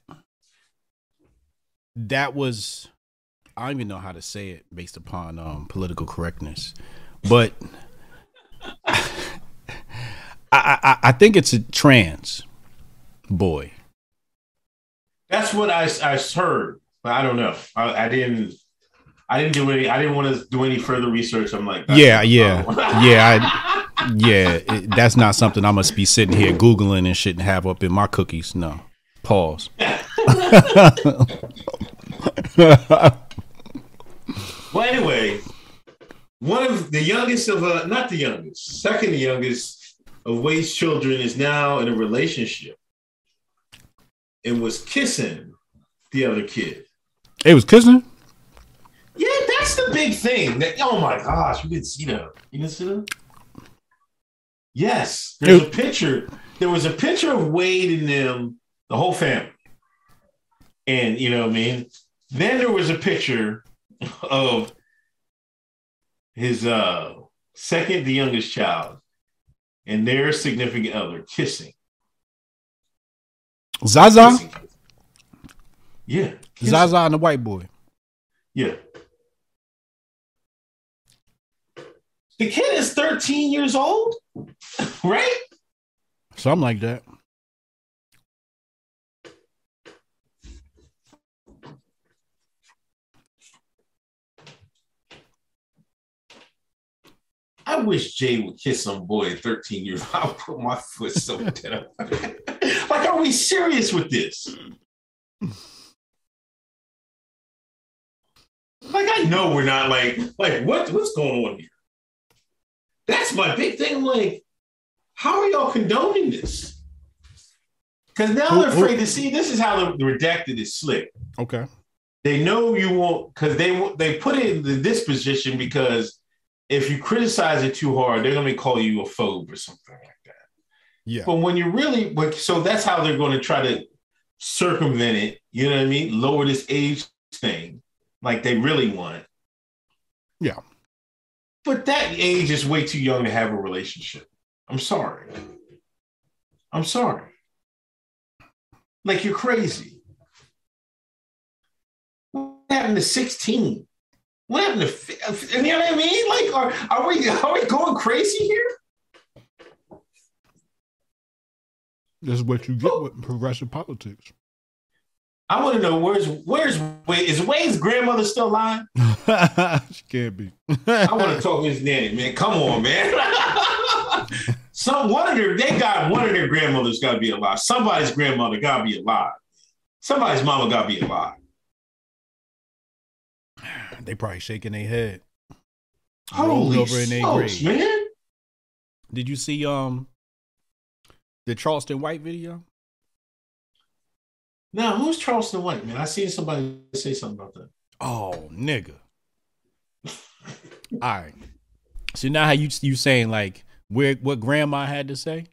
that was I don't even know how to say it based upon um, political correctness, but I, I I think it's a trans boy. That's what I, I heard, but I don't know. I, I didn't. I didn't do any. I didn't want to do any further research. I'm like, Yeah, yeah, yeah, I, yeah. It, that's not something I must be sitting here googling and shit and have up in my cookies. No, pause. Well, anyway, one of the youngest of uh, not the youngest, second youngest of Wade's children is now in a relationship and was kissing the other kid. It was kissing. Yeah, that's the big thing. That, oh my gosh, you didn't see that. You didn't see that? Yes, there's a picture. There was a picture of Wade and them, the whole family. And you know what I mean? Then there was a picture of his uh second, the youngest child, and their significant other kissing. Zaza, Kissing. Yeah. kissing. Zaza, and the white boy. Yeah. The kid is 13 years old, right? Something like that. I wish Jay would kiss some boy at 13 years old. I'll put my foot so down. like, are we serious with this? Like, I know we're not like, like, what, what's going on here? That's my big thing. I'm like, how are y'all condoning this? Because now they're afraid to see this is how the, the redacted is slick. Okay. They know you won't because they they put it in this position because if you criticize it too hard, they're gonna call you a phobe or something like that. Yeah. But when you really, so that's how they're going to try to circumvent it. You know what I mean? Lower this age thing, like they really want. Yeah. But that age is way too young to have a relationship. I'm sorry. I'm sorry. Like you're crazy. What happened to 16? What happened to uh, you know what I mean? Like, are, are we are we going crazy here? This is what you get with progressive politics. I want to know where's where's Wade? Is Wade's grandmother still alive? she can't be. I want to talk to his nanny, man. Come on, man. Some one of their they got one of their grandmothers got to be alive. Somebody's grandmother got to be alive. Somebody's mama got to be alive. they probably shaking their head. Holy over in their grave. man! Did you see um the Charleston White video? Now who's Charleston White, man? I seen somebody say something about that. Oh, nigga. All right. So now how you you saying like where what grandma had to say?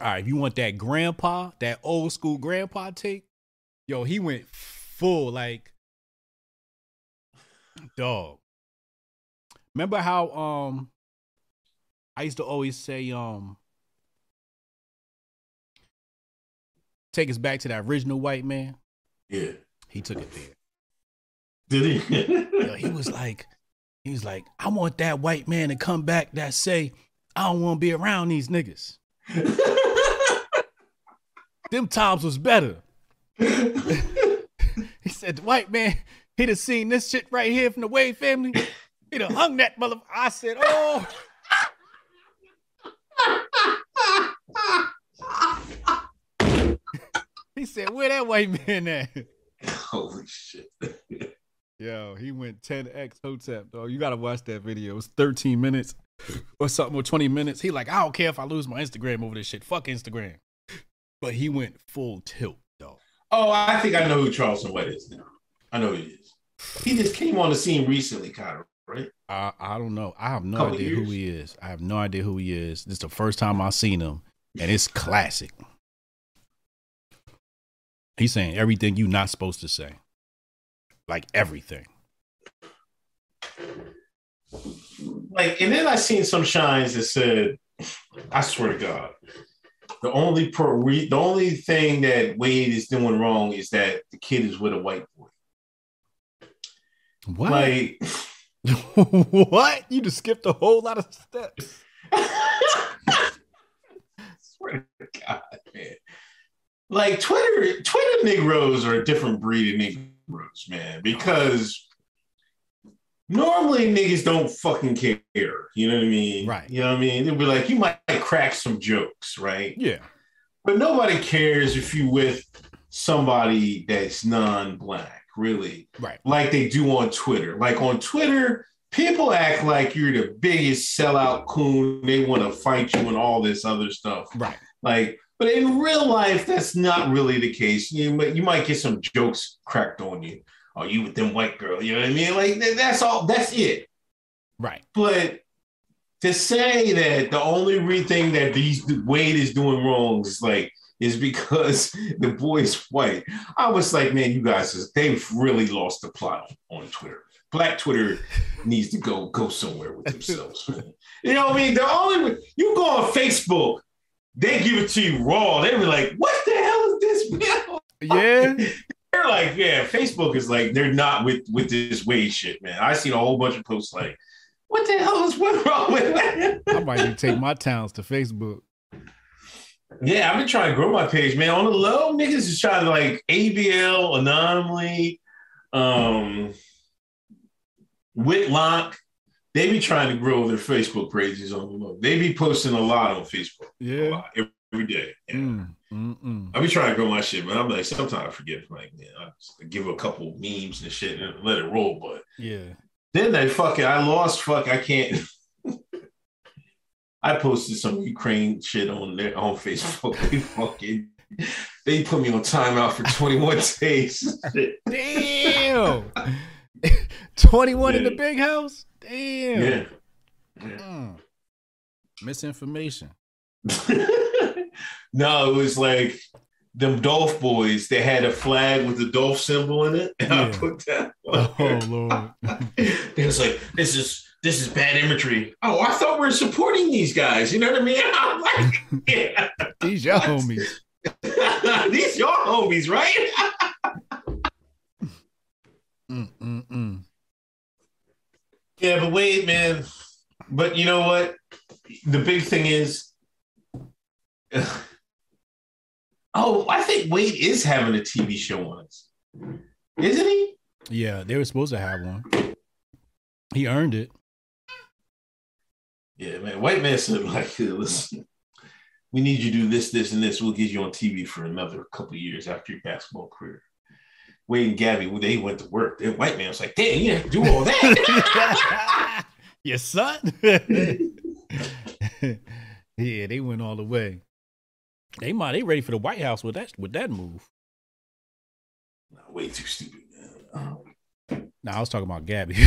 All right, if you want that grandpa, that old school grandpa take, yo, he went full like dog. Remember how um I used to always say um take us back to that original white man. Yeah, He took it there. did he? He was like, he was like, I want that white man to come back that say, I don't want to be around these niggas. Them times was better. he said, the white man, he'd have seen this shit right here from the Wade family. He'd have hung that mother. I said, oh. He said, where that white man at? Holy shit! Yo, he went 10x Hotep, dog. You gotta watch that video. It was 13 minutes or something, or 20 minutes. He like, I don't care if I lose my Instagram over this shit. Fuck Instagram. But he went full tilt, dog. Oh, I think I know who Charleston White is now. I know who he is. He just came on the scene recently, kind of, right? I, I don't know. I have no Couple idea who he is. I have no idea who he is. This is the first time I've seen him, and it's classic. He's saying everything you're not supposed to say. Like everything. Like, and then I seen some shines that said, "I swear to God, the only per re, the only thing that Wade is doing wrong is that the kid is with a white boy." What? Like, what? You just skipped a whole lot of steps. swear to God, man. Like Twitter, Twitter Negroes are a different breed of Negroes, man, because normally niggas don't fucking care. You know what I mean? Right. You know what I mean? They'll be like, you might crack some jokes, right? Yeah. But nobody cares if you with somebody that's non-black, really. Right. Like they do on Twitter. Like on Twitter, people act like you're the biggest sellout coon. They want to fight you and all this other stuff. Right. Like, but in real life, that's not really the case. You might, you might get some jokes cracked on you. Oh, you with them white girl? You know what I mean? Like that's all. That's it. Right. But to say that the only re- thing that these Wade is doing wrong is like is because the boy's white. I was like, man, you guys, they've really lost the plot on Twitter. Black Twitter needs to go go somewhere with themselves. You know what I mean? The only you go on Facebook, they give it to you raw. They be like, what the hell is this? Yeah. They're like, yeah, Facebook is like, they're not with with this Wade shit, man. I seen a whole bunch of posts like, what the hell is what's wrong with that? I might even take my towns to Facebook. Yeah, I've been trying to grow my page, man. On the low, niggas is trying to like ABL, Anomaly, um, Whitlock. They be trying to grow their Facebook pages on the low. They be posting a lot on Facebook. Yeah. lot, every, every day. Yeah. Mm, mm, mm. I be trying to grow my shit, but I'm like, sometimes I forget. Like, man, I just give a couple memes and shit and let it roll. But Yeah. then they fucking, I lost. Fuck, I can't. I posted some Ukraine shit on there on Facebook. They fucking, they put me on timeout for 21 days. Damn. 21 in the big house? Damn. yeah. Mm. Misinformation. no, it was like them Dolph boys. They had a flag with the Dolph symbol in it, and I Yeah. put that. on Oh. Lord. it was like, "This is this is bad imagery." Oh, I thought we are supporting these guys. You know what I mean? I'm like, yeah, These your homies. these your homies, right? Yeah, but wait, man. But you know what? The big thing is, oh, I think Wade is having a TV show on us, isn't he? Yeah, they were supposed to have one. He earned it. Yeah, man. White man said, like, listen, we need you to do this, this, and this. We'll get you on TV for another couple of years after your basketball career. Wade and Gabby, they went to work, the white man was like, damn, you to do all that. Your son? yeah, they went all the way. They might they ready for the White House with that with that move. Way too stupid, man. Um, nah, I was talking about Gabby.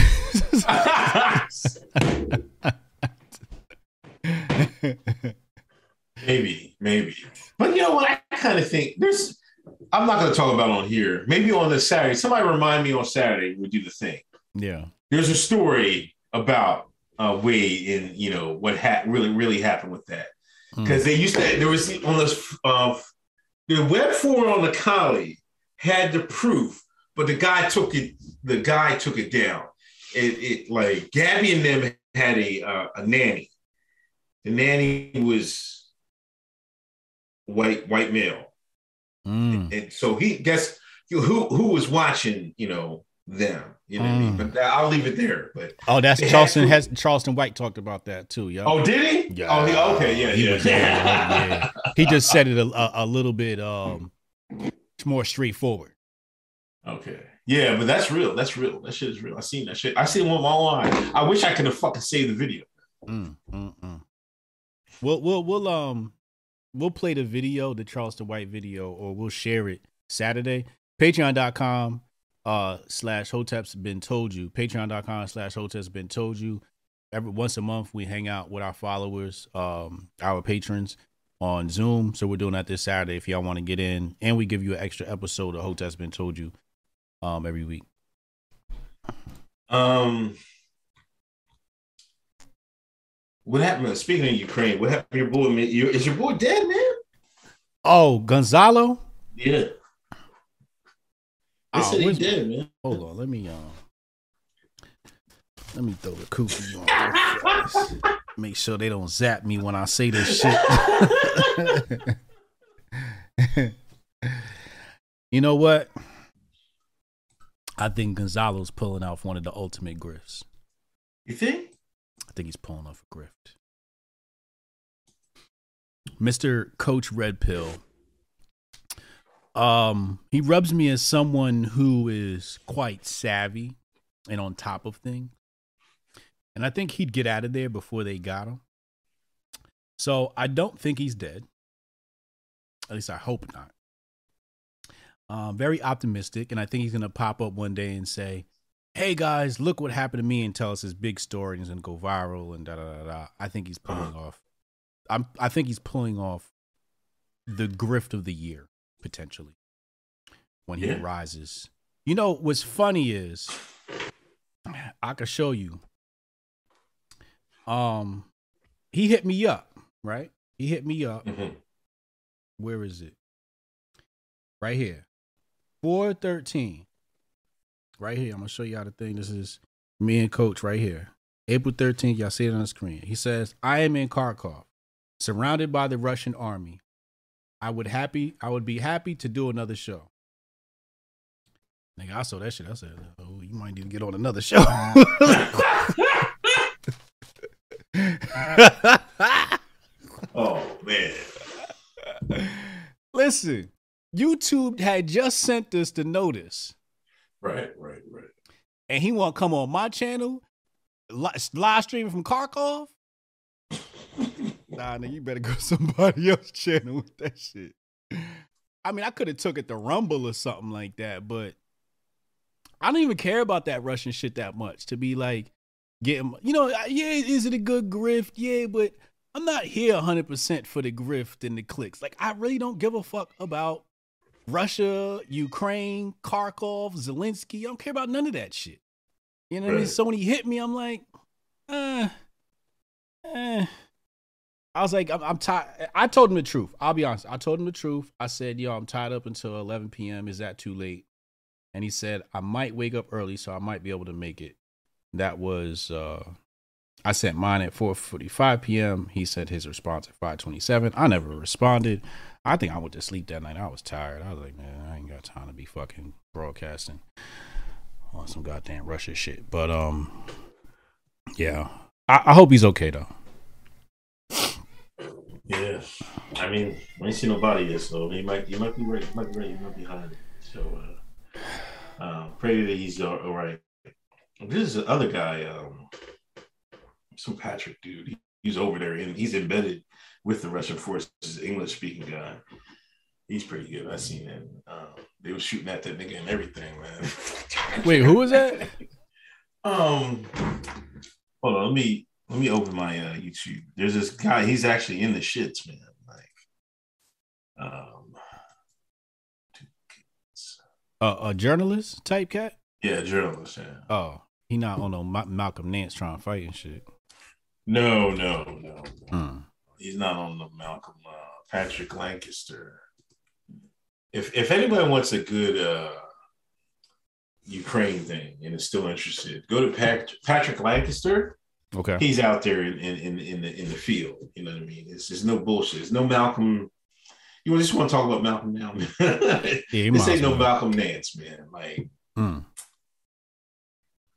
maybe, maybe. But you know what? I kind of think there's, I'm not going to talk about on here. Maybe on the Saturday. Somebody remind me on Saturday we do the thing. yeah. there's a story about uh, Wade and you know what ha- really really happened with that because they used to there was on this uh, the web forum on the Coli had the proof, but the guy took it the guy took it down. It, it like Gabby and them had a uh, a nanny. The nanny was white white male, Mm. and so he guess who who was watching you know them. You know what I mean? Mm. But I'll leave it there. But Oh, that's Charleston has Charleston White talked about that too, yo. Oh, did he? Yeah. Oh, he, okay, yeah, He yeah. was- yeah, yeah. He just said it a, a, little bit um more straightforward. Okay. Yeah, but that's real. That's real. That shit is real. I seen that shit. I seen one with my own eye. I wish I could have fucking saved the video. Mm, mm, mm. We'll we'll we'll um we'll play the video, the Charleston White video, or we'll share it Saturday. Patreon.com uh slash Hotep's been told you. Patreon.com slash Hotep's been told you. Every once a month we hang out with our followers, um, our patrons on Zoom. So we're doing that this Saturday if y'all want to get in. And we give you an extra episode of Hotep's been told you um every week. Um, what happened? Speaking of Ukraine, what happened to your boy? Man? You, is your boy dead, man? Oh, Gonzalo? Yeah. They Oh, said he's where's- dead, man. Hold on, let me um Let me throw the kooky on. Make sure they don't zap me when I say this shit. you know what? I think Gonzalo's pulling off one of the ultimate grifts. You think? I think he's pulling off a grift. Mr. Coach Red Pill. Um, he rubs me as someone who is quite savvy and on top of things. And I think he'd get out of there before they got him. So I don't think he's dead. At least I hope not. Um, very optimistic, and I think he's gonna pop up one day and say, "Hey guys, look what happened to me," and tell us his big story, and he's gonna go viral and da da da da. I think he's pulling off. I'm. I think he's pulling off the grift of the year potentially when he Yeah. rises. You know what's funny is I could show you. Um, he hit me up, right? He hit me up. Mhm. Where is it? Right here. 413. Right here. I'm gonna show you how the thing. This is me and coach right here. April 13th, y'all see it on the screen. He says, I am in Kharkov, surrounded by the Russian army. I would happy I would be happy to do another show. Nigga, I saw that shit. I said, oh, you might need to get on another show. Oh man. Listen, YouTube had just sent us the notice, Right, right, right. and he want to come on my channel, li- live streaming from Kharkov. nah, nigga, you better go somebody else's channel with that shit. I mean, I could have took it to Rumble or something like that, but I don't even care about that Russian shit that much to be like getting, you know, yeah, is it a good grift? Yeah, but I'm not here 100% for the grift and the clicks. Like, I really don't give a fuck about Russia, Ukraine, Kharkov, Zelensky. I don't care about none of that shit. You know what I mean? So when he hit me, I'm like, uh, eh. I was like, I'm, I'm tired. I told him the truth. I'll be honest. I told him the truth. I said, yo, I'm tied up until 11 p.m. Is that too late? And he said, I might wake up early, so I might be able to make it. That was, uh, I sent mine at 4:45 p.m. He sent his response at 5:27. I never responded. I think I went to sleep that night. I was tired. I was like, man, I ain't got time to be fucking broadcasting on some goddamn Russia shit. But um, yeah, I, I hope he's okay though. Yeah. I mean, I ain't seen nobody yet, so he might he might be right. He might be right. He might be hiding. So uh, um, pray that he's all, all right. This is the other guy, um, some Patrick dude. He, he's over there and he's embedded with the Russian forces, English speaking guy. He's pretty good. I seen him. Um, they were shooting at that nigga and everything, man. Wait, who was that? Um, hold on. Let me let me open my uh, YouTube. There's this guy. He's actually in the shits, man. Like, um, Uh, a journalist type cat? yeah, journalist. Yeah. Oh, he not on no Ma- Malcolm Nance trying to fight and shit. No, no, no. no. Hmm. He's not on the Malcolm. Uh, Patrick Lancaster. If if anybody wants a good uh, Ukraine thing and is still interested, go to Pat- Patrick Lancaster. Okay. he's out there in, in, in, in the in the field. You know what I mean? It's there's no bullshit. It's no Malcolm. You just want to talk about Malcolm now, man. Yeah, this ain't no. Malcolm Nance, man. Like Hmm.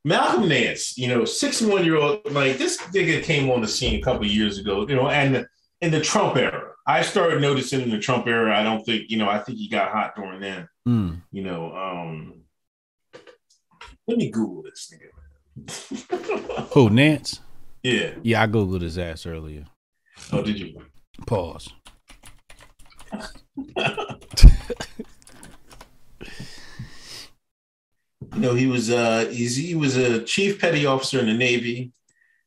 Malcolm Nance, you know, 61 year old, like this nigga came on the scene a couple of years ago, you know, and in the Trump era. I started noticing in the Trump era, I don't think, you know, I think he got hot during then. Hmm. You know, um let me Google this nigga. Who Nance? yeah. Yeah, I googled his ass earlier. Oh, did you? Pause. You know, he was uh he's, he was a chief petty officer in the Navy,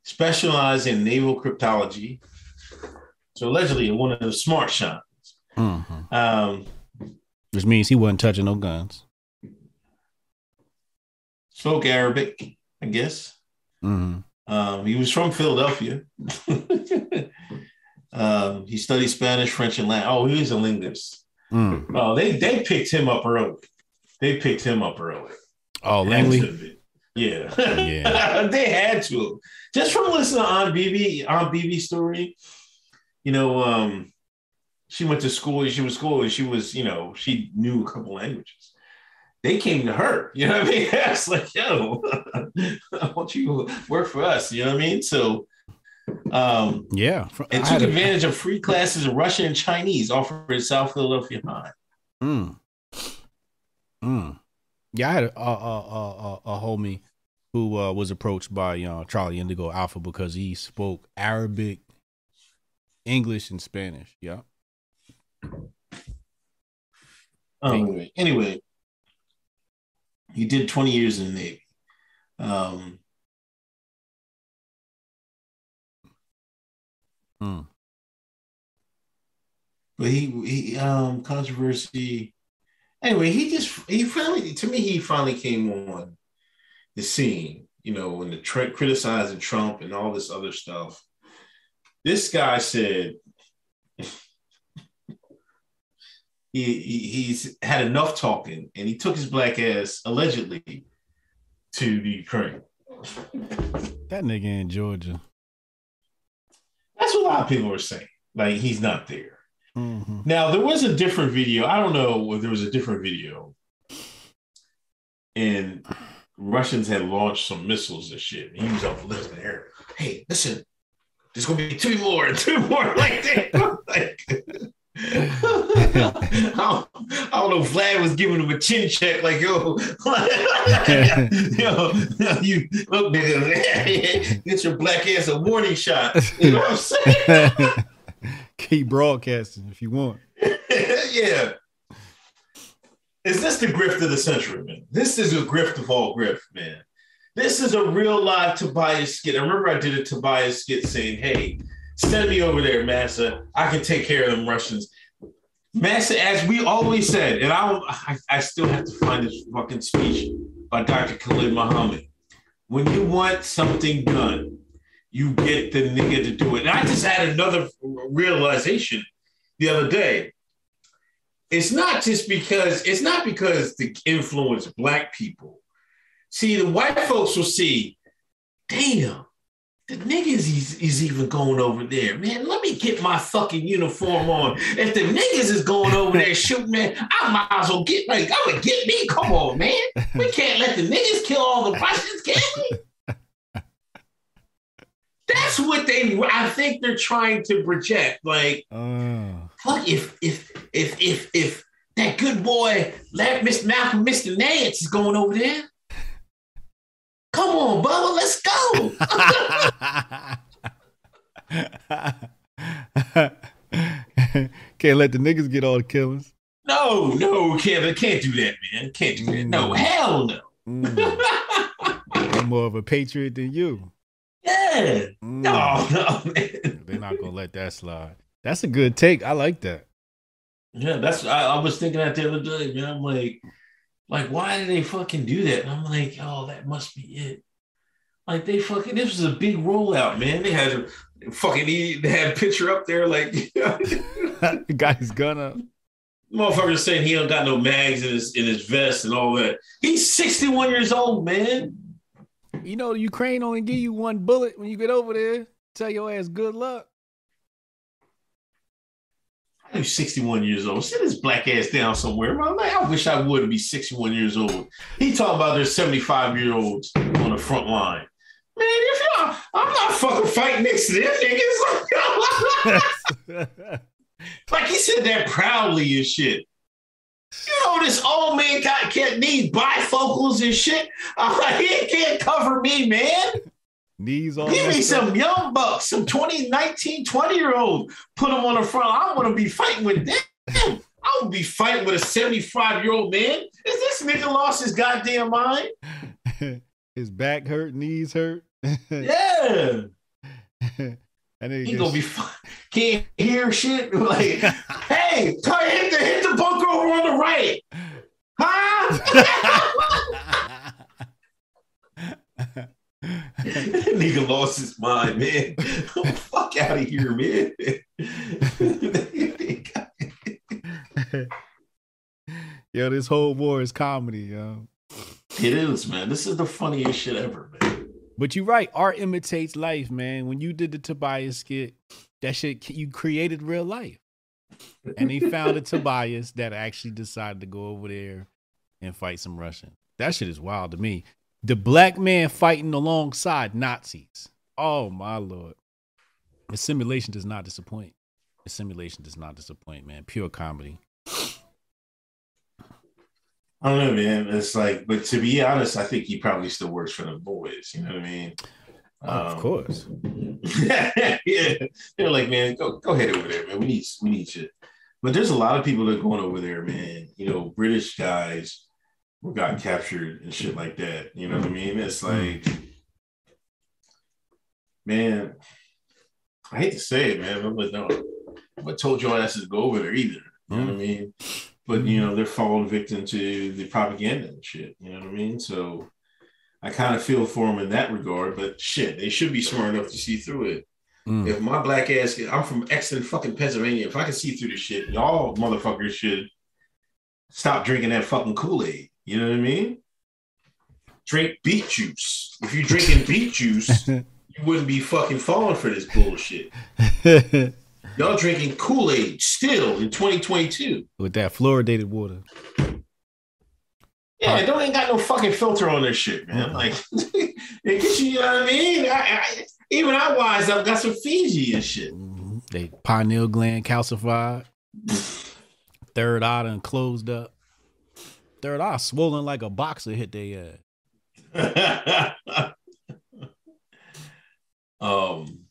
specialized in naval cryptology. So allegedly one of the smart shots. hmm Um, Which means he wasn't touching no guns. spoke Arabic, I guess. hmm Um, he was from Philadelphia. um, he studied Spanish, French, and Latin. Oh, he was a linguist. Mm. Oh, they they picked him up early. They picked him up early. Oh, Langley. Had to be. Yeah, Yeah. they had to just from listening to Aunt BB Aunt BB story. You know, um, she went to school. She was school, and she was, you know, she knew a couple languages. They came to her. You know what I mean? It's like, yo, I want you to work for us. You know what I mean? So, um, Yeah. And took a- advantage of free classes in Russian and Chinese offered at South Philadelphia High. Mm. Mm. Yeah, I had a, a, a, a, a homie who uh, was approached by uh, Charlie Indigo Alpha because he spoke Arabic, English, and Spanish. Yeah. Um, anyway, anyway, he did 20 years in the Navy. Um, Mm. but he he um controversy. Anyway, he just he finally to me he finally came on the scene. You know, when the Trump criticizing Trump and all this other stuff. This guy said he, he he's had enough talking, and he took his black ass allegedly to the Ukraine. That nigga in Georgia. That's what a lot of people are saying. Like he's not there. Mhm. Now there was a different video. I don't know whether there was a different video, and Russians had launched some missiles and shit. He was up listening there. Hey, listen, there's gonna be two more, and two more like that. Like, I, don't, I don't know. Vlad was giving him a chin check, like yo, yo, you look, nigga, get your black ass a warning shot. You know what I'm saying? Keep broadcasting if you want. yeah. Is this the grift of the century, man? This is a grift of all grift, man. This is a real live Tobias skit. I remember I did a Tobias skit saying, hey, send me over there, Massa. I can take care of them Russians. Massa, as we always said, and I, I, I still have to find this fucking speech by Dr. Khalid Muhammad. When you want something done, you get the nigga to do it. And I just had another realization the other day. It's not just because it's not because the influence black people. See, the white folks will see, damn, the niggas is, is even going over there. Man, let me get my fucking uniform on. If the niggas is going over there shooting, man, I might as well get like I'm gonna get me. Come on, man. We can't let the niggas kill all the Russians, can we? That's what they I think they're trying to project. Like, Oh. fuck if if if if if that good boy Mr. Malcolm, Mr. Nance is going over there. Come on, Bubba, let's go. Can't let the niggas get all the killings. No, no, Kevin, can't do that, man. Can't do that. No, hell no. Mm. I'm more of a patriot than you. Yeah. Mm. No, no, man. They're not gonna let that slide. That's a good take. I like that. Yeah, that's I, I was thinking that the other day, man. I'm like, like, why did they fucking do that? And I'm like, oh, that must be it. Like they fucking this was a big rollout, man. They had a fucking they had a picture up there, like his gun up. motherfucker saying he don't got no mags in his in his vest and all that. He's 61 years old, man. You know, Ukraine only give you one bullet when you get over there. Tell your ass good luck. He's 61 years old. Sit his black ass down somewhere. I'm like, I wish I would be 61 years old. He talking about there's 75 year olds on the front line. Man, if y'all, I'm not fucking fighting next to them niggas. like he said that proudly and shit. You know, this old man got can't need bifocals and shit. I'm like, he can't cover me, man. Knees all Give me some young bucks, some 20, 19, 20 year old. Put them on the front. I want to be fighting with them. I would be fighting with a 75 year old man. Is this nigga lost his goddamn mind? his back hurt, knees hurt. Yeah. and then He gonna be can't hear shit. Like, hey, hit the hit the bunker over on the right. Huh? Nigga lost his mind, man. Fuck out of here, man. yo, this whole war is comedy, yo. It is, man. This is the funniest shit ever, man. But you're right. Art imitates life, man. When you did the Tobias skit, that shit you created real life. And he found a Tobias that actually decided to go over there and fight some Russian. That shit is wild to me. The black man fighting alongside Nazis. Oh my lord. The simulation does not disappoint. The simulation does not disappoint, man. Pure comedy. I don't know, man. It's like, but to be honest, I think he probably still works for the boys. You know what I mean? Oh, of Um, course. yeah, they're like, man, go go ahead over there, man. We need we need you. But there's a lot of people that are going over there, man. You know, British guys who got captured and shit like that. You know what I mean? It's like, man, I hate to say it, man, but no, I told your asses to go over there either. You know what I mean? But you know, they're falling victim to the propaganda and shit. You know what I mean? So I kind of feel for them in that regard, but shit, they should be smart enough to see through it. Mm. If my black ass, I'm from Exeter, fucking Pennsylvania. If I can see through this shit, y'all motherfuckers should stop drinking that fucking Kool Aid. You know what I mean? Drink beet juice. If you're drinking beet juice, you wouldn't be fucking falling for this bullshit. Y'all drinking Kool Aid still in 2022. With that fluoridated water. Yeah, it don't ain't got no fucking filter on this shit, man. Like, it gets you, you know what I mean? I, I, even I wise up, got some Fiji and shit. Mhm. They pineal gland calcified. Third eye done closed up. Third eye swollen like a boxer hit their ass. um,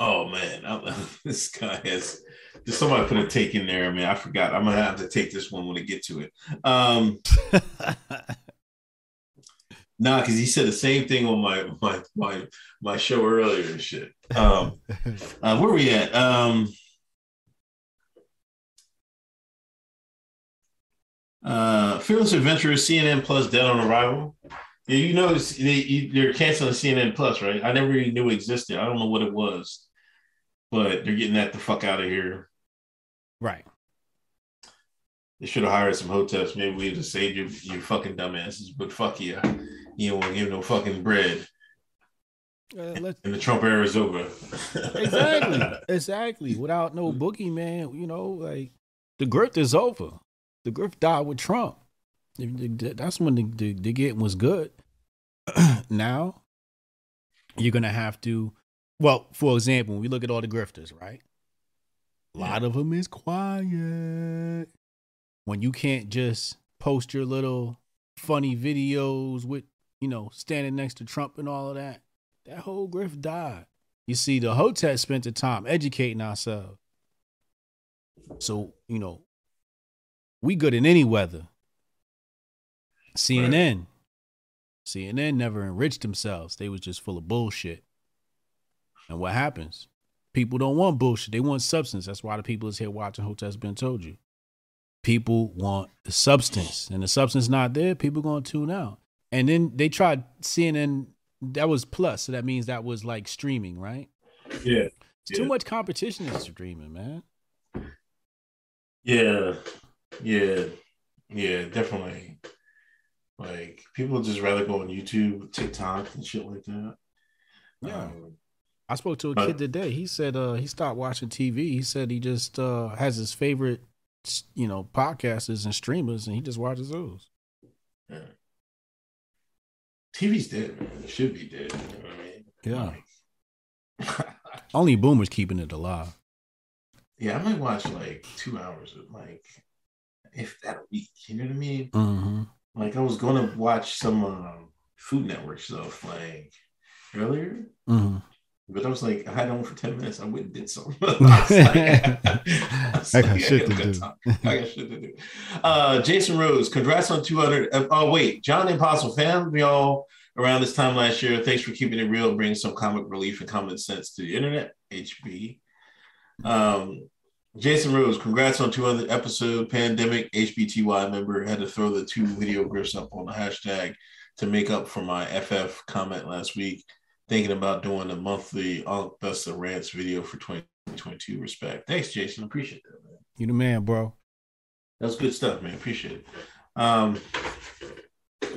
oh man, I, this guy has. Just somebody put a take in there, I mean, I forgot. I'm gonna have to take this one when I get to it. Um, nah, because he said the same thing on my my my my show earlier and shit. Um, uh, where we at? Um, uh, Fearless Adventurers, CNN Plus, Dead on Arrival. Yeah, you know they, they're canceling CNN Plus, right? I never even knew it existed. I don't know what it was, but they're getting that the fuck out of here. right. They should have hired some hoteps. Maybe we'd have saved you, you fucking dumbasses. But fuck you, you don't want to give no fucking bread. Uh, let's, And the Trump era is over. exactly. exactly. Without no boogie, man. you know, like the grift is over. The grift died with Trump. That's when the, the, the getting was good. now you're gonna have to well, for example, when we look at all the grifters, right? A lot of them is quiet. When you can't just post your little funny videos with, you know, standing next to Trump and all of that, that whole grift died. You see, the Hotep spent the time educating ourselves. So, you know, we good in any weather. CNN. CNN never enriched themselves. They was just full of bullshit. And what happens? People don't want bullshit. They want substance. That's why the people is here watching Hotep's been told you. People want the substance. And the substance not there, people gonna tune out. And then they tried CNN, that was plus. So that means that was like streaming, right? yeah. It's too much competition in streaming, man. Yeah. Yeah. Yeah, definitely. Like people just rather go on YouTube, TikTok, and shit like that. Yeah. Um, I spoke to a But- kid today. He said uh he stopped watching TV. He said he just uh has his favorite you know podcasters and streamers and he just watches those. yeah. TV's dead, man. It should be dead. You know what I mean? Yeah. Like- Only boomers keeping it alive. yeah, I might watch like two hours of like if that week. You know what I mean? Mm-hmm. Like I was gonna watch some um, Food Network stuff like earlier, Mm-hmm. but I was like, I had on for ten minutes. I went and did something. I like- I I got shit to do. I got shit to do. Uh, Jason Rose, congrats on 200. uh, oh wait, John the Impossible fan, y'all. Around this time last year, thanks for keeping it real, bringing some comic relief and common sense to the internet. HB. Um, Jason Rose, congrats on 200 episode pandemic. HBTY member had to throw the two video grips up on the hashtag to make up for my FF comment last week. Thinking about doing a monthly Unk Buster Rants video for 2022. Respect. Thanks, Jason. Appreciate that, man. You the man, bro. That's good stuff, man. Appreciate it. Um,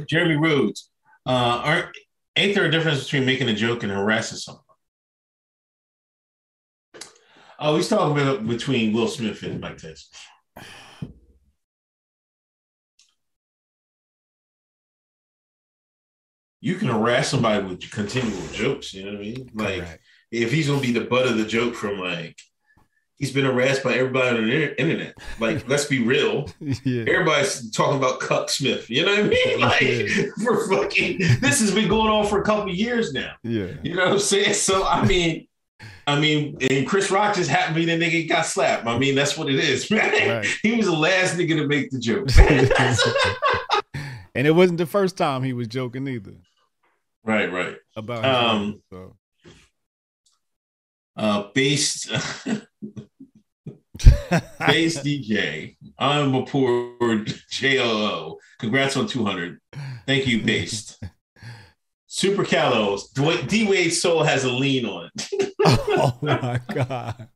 Jeremy Rhodes. Uh, aren't ain't there a difference between making a joke and harassing someone? Oh, he's talking about between Will Smith and Mike Tyson. You can harass somebody with continual jokes. You know what I mean? Like Correct. if he's gonna be the butt of the joke from like he's been harassed by everybody on the internet. Like, let's be real. yeah. Everybody's talking about Cuck Smith. You know what I mean? Like Yeah. for fucking this has been going on for a couple years now. Yeah. You know what I'm saying? So I mean, I mean, and Chris Rock just happened to be the nigga got slapped. I mean, that's what it is, man. Right. He was the last nigga to make the joke. and it wasn't the first time he was joking either right, right. about Um, so. Uh based Base DJ. I'm a poor JOO. Congrats on 200. Thank you, Based. Super Callows. D Wade Soul has a lean on it. oh my god.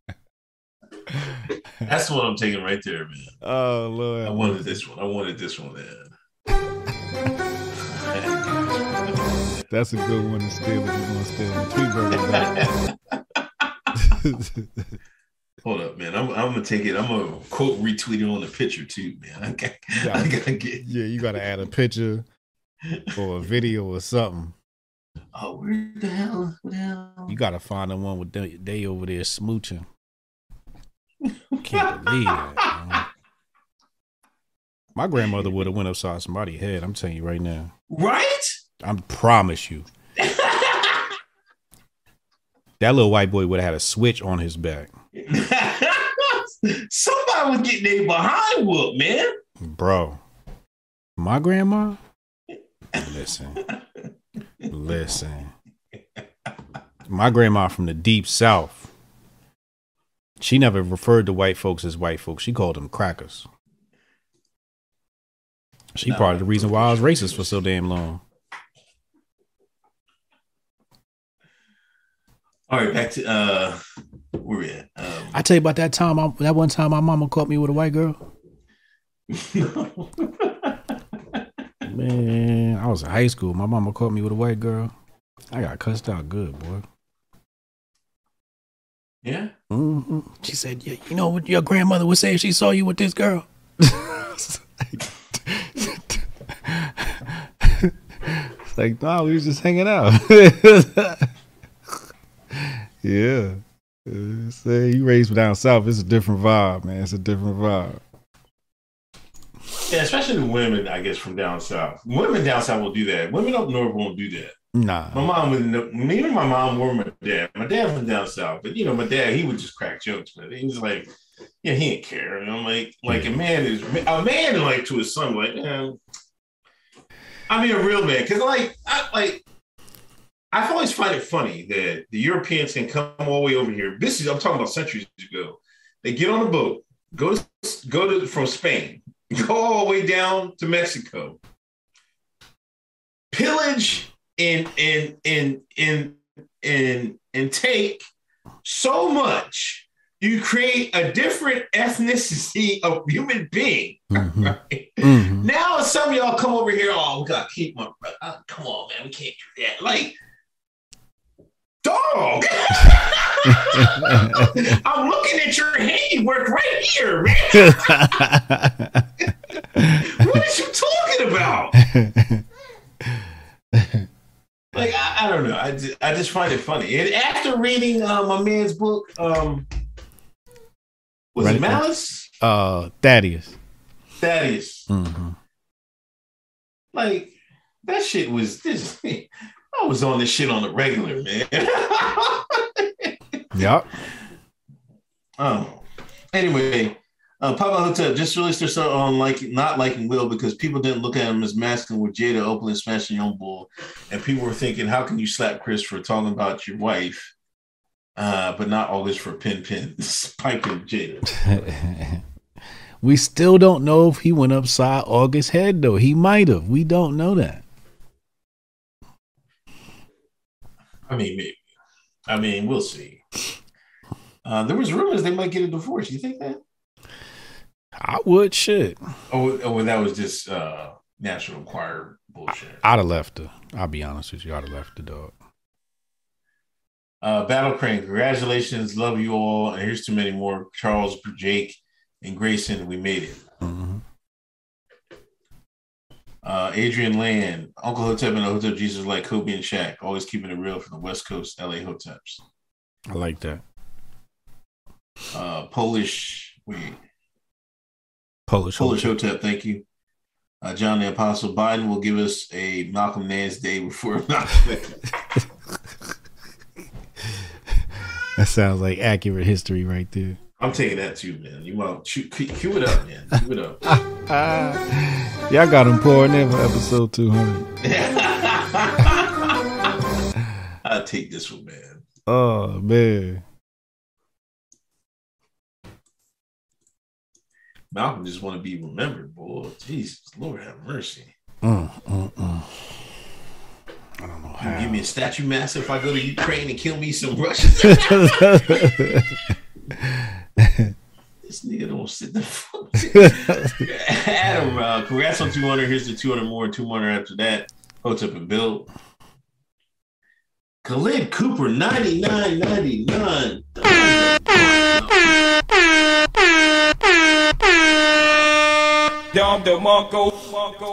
That's what I'm taking right there, man. Oh lord. I wanted this one. I wanted this one, man. That's a good one to steal if you're gonna steal the. Hold up, man. I'm, I'm gonna take it. I'm gonna quote retweet it on the picture too, man. I got, Yeah. I gotta get. yeah, you gotta add a picture or a video or something. Oh, where the hell? What the hell? You gotta find the one with they, they over there smooching. Can't believe that. man. My grandmother would have went upside somebody's head. I'm telling you right now. Right? I promise you. That little white boy would have had a switch on his back. Somebody was getting their behind whooped, man. Bro. My grandma? Listen. Listen. My grandma from the deep south. She never referred to white folks as white folks. She called them crackers. She No, part of the reason why I was racist for so damn long. All right, back to uh where we at? Um, I tell you about that time. I, that one time my mama caught me with a white girl. Man, I was in high school. My mama caught me with a white girl. I got cussed out good, boy. yeah. hmm She said, yeah, "You know what your grandmother would say if she saw you with this girl." it's like, no, we was just hanging out. yeah. Uh, Say you raised me down south, it's a different vibe, man. It's a different vibe. Yeah, especially the women, I guess, from down south. Women down south will do that. Women up north won't do that. Nah. My mom would know, neither my mom were my dad. My dad from down south, but you know, my dad, he would just crack jokes, but he was like, yeah, he didn't care. And I'm like, like a man is a man like to his son, like, yeah. I mean a real man. Cause like I like I always find it funny that the Europeans can come all the way over here. This is I'm talking about centuries ago. They get on a boat, go to go to from Spain, go all the way down to Mexico, pillage and and and and and and take so much. You create a different ethnicity of human being. Mhm. Right? Mhm. Now some of y'all come over here. Oh, we gotta keep my. Uh, come on, man, we can't do that. Like, dog. I'm looking at your handiwork right here, man. what are you talking about? Like, I, I don't know. I just, I just find it funny. And after reading uh, my man's book, um, was Right. it Malice? uh, Thaddeus. Thaddeus. hmm Like that shit was this. I was on this shit on the regular, man. Yep. oh, anyway, uh, Papa Hotel just released their song on like not liking Will because people didn't look at him as masculine with Jada openly smashing Young Bull, and people were thinking, how can you slap Chris for talking about your wife, uh, but not this for Pin Pin spiking Jada. we still don't know if he went upside August's head, though. He might have. We don't know that. I mean, maybe. I mean, we'll see. Uh, there was rumors they might get a divorce. You think that? I would shit. Oh, oh, that was just uh, National Enquirer bullshit. I'd have left her. I'll be honest with you. I'd have left the dog. Uh, Battle Crane, congratulations, love you all, and here's too many more. Charles, Jake, and Grayson, we made it. Mm-hmm. Uh, Adrian Land, Uncle Hotep and Hotep Jesus like Kobe and Shaq, always keeping it real from the West Coast LA Hoteps. I like that. Uh, Polish, wait, Polish. Polish Hotep. Hotep, thank you. Uh, John the Apostle Biden will give us a Malcolm Nance day before Malcolm. That sounds like accurate history right there. I'm taking that too, man. You want to cue, it up, man. Cue it up. Ah, y'all got him pouring in for episode 200. I'll take this one, man. Oh, man. Malcolm just want to be remembered, boy. Jesus, Lord have mercy. Mm, mm, mm. I don't know You how. give me a statue master if I go to Ukraine and kill me some Russians. this nigga don't sit the fuck. Adam, uh, congrats on 200. Here's the 200 more, 200 after that. Hotep and Bill. Khalid Cooper, 99.99.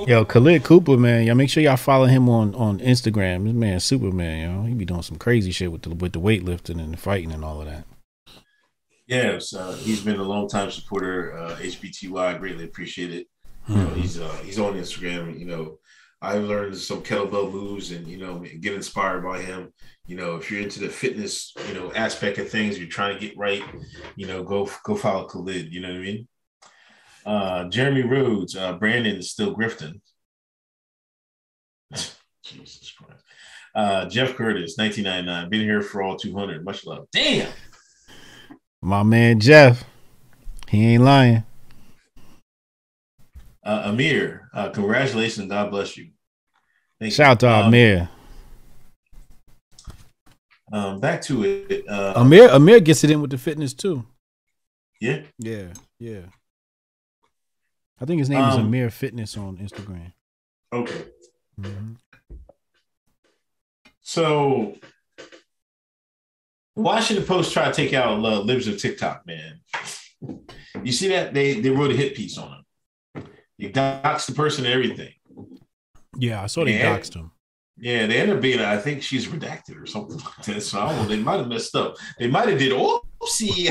Yo, Khalid Cooper, man. Y'all make sure y'all follow him on, on Instagram. This man, Superman, yo. He be doing some crazy shit with the with the weightlifting and the fighting and all of that. Yes, uh, he's been a long time supporter. Uh, HBTY, greatly appreciate it. You know, he's uh, he's on Instagram. You know, I've learned some kettlebell moves, and you know, get inspired by him. You know, if you're into the fitness, you know, aspect of things, you're trying to get right. You know, go go follow Khalid. You know what I mean? Uh, Jeremy Rhodes, uh, Brandon is still grifting. Jesus Christ. Uh, Jeff Curtis, 1999, been here for all 200. Much love. Damn. My man Jeff, he ain't lying. Uh, Amir, uh, congratulations. God bless you. Thank Shout out to Um, Amir. Um, back to it. Uh, Amir Amir gets it in with the fitness too. yeah. Yeah, yeah. I think his name is Um, Amir Fitness on Instagram. Okay. Mhm. So, Washington Post tried to take out uh, libs of TikTok, man. You see that they they wrote a hit piece on him. You doxed the person and everything. Yeah, I saw they doxed him. Yeah, they ended up being. I think she's redacted or something like that. So I don't know. They might have messed up. They might have did. Oh, see.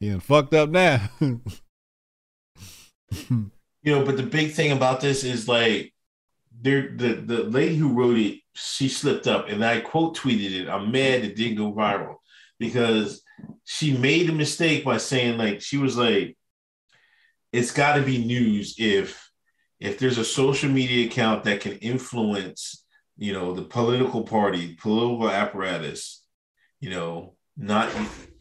Yeah, fucked up now. you know, but the big thing about this is like there the the lady who wrote it, she slipped up and I quote tweeted it. I'm mad it didn't go viral because she made a mistake by saying like she was like it's got to be news if if there's a social media account that can influence you know the political party political apparatus you know not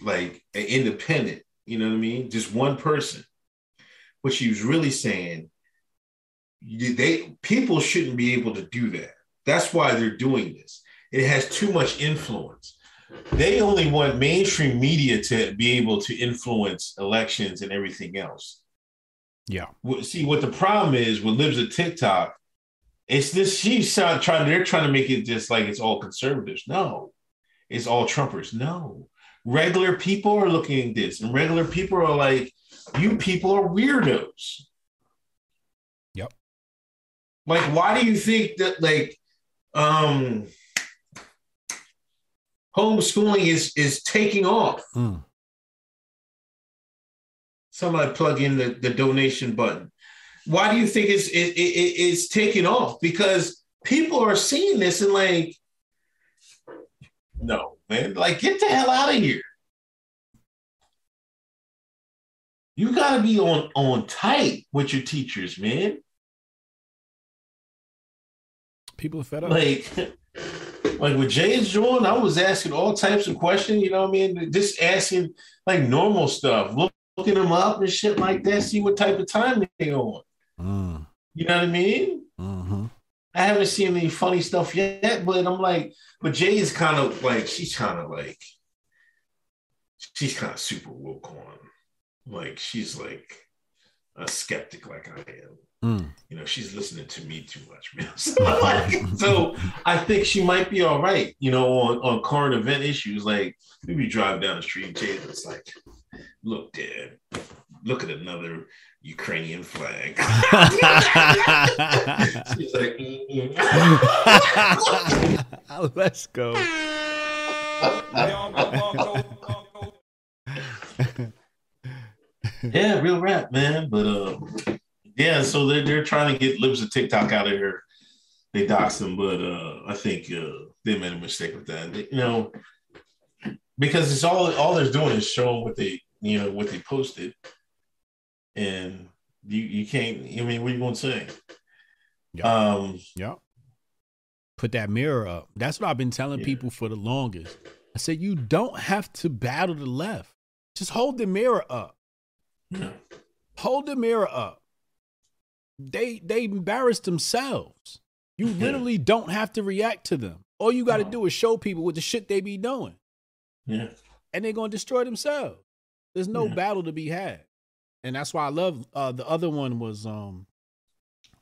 like an independent you know what i mean? Just one person. What she was really saying they people shouldn't be able to do that. That's why they're doing this. It has too much influence. They only want mainstream media to be able to influence elections and everything else yeah. See what the problem is with libs of tiktok it's this she's trying they're trying to make it just like it's all conservatives no it's all trumpers no regular people are looking at this and regular people are like you people are weirdos Yep. like why do you think that like um homeschooling is is taking off Mm. Somebody plug in the, the donation button. Why do you think it's it, it, it- it's taking off? Because people are seeing this and like no man like get the hell out of here. You got to be on on tight with your teachers man. People are fed up. like like with James doing, I was asking all types of questions, you know what I mean? Just asking like normal stuff, look, looking them up and shit like that, see what type of time they on. Mm. You know what I mean? hmm I haven't seen any funny stuff yet, but I'm like, but Jay is kind of like, she's kind of like, she's kind of super woke on. Like, she's like a skeptic, like I am. Mm. You know, she's listening to me too much, man. So, like, so I think she might be all right. You know, on on current event issues, like maybe drive down the street, Jay, it's like, look, Dad, look at another Ukrainian flag. She's like. Let's go. yeah, real rap, man. But uh, yeah, so they're they're trying to get Libs of TikTok out of here. They doxed them, but uh, I think uh, they made a mistake with that. They- you know, because it's all all they're doing is showing what they you know what they posted, and you you can't. I mean, what are you going to say? Yeah. Um, Yep. Put that mirror up. That's what I've been telling Yeah. people for the longest. I said you don't have to battle the left. Just hold the mirror up. yeah. Hold the mirror up. They they embarrass themselves. You Yeah. literally don't have to react to them. All you got to do is show people what the shit they be doing, yeah. and they're gonna destroy themselves. There's no Yeah. battle to be had, and that's why I love uh, the other one was um,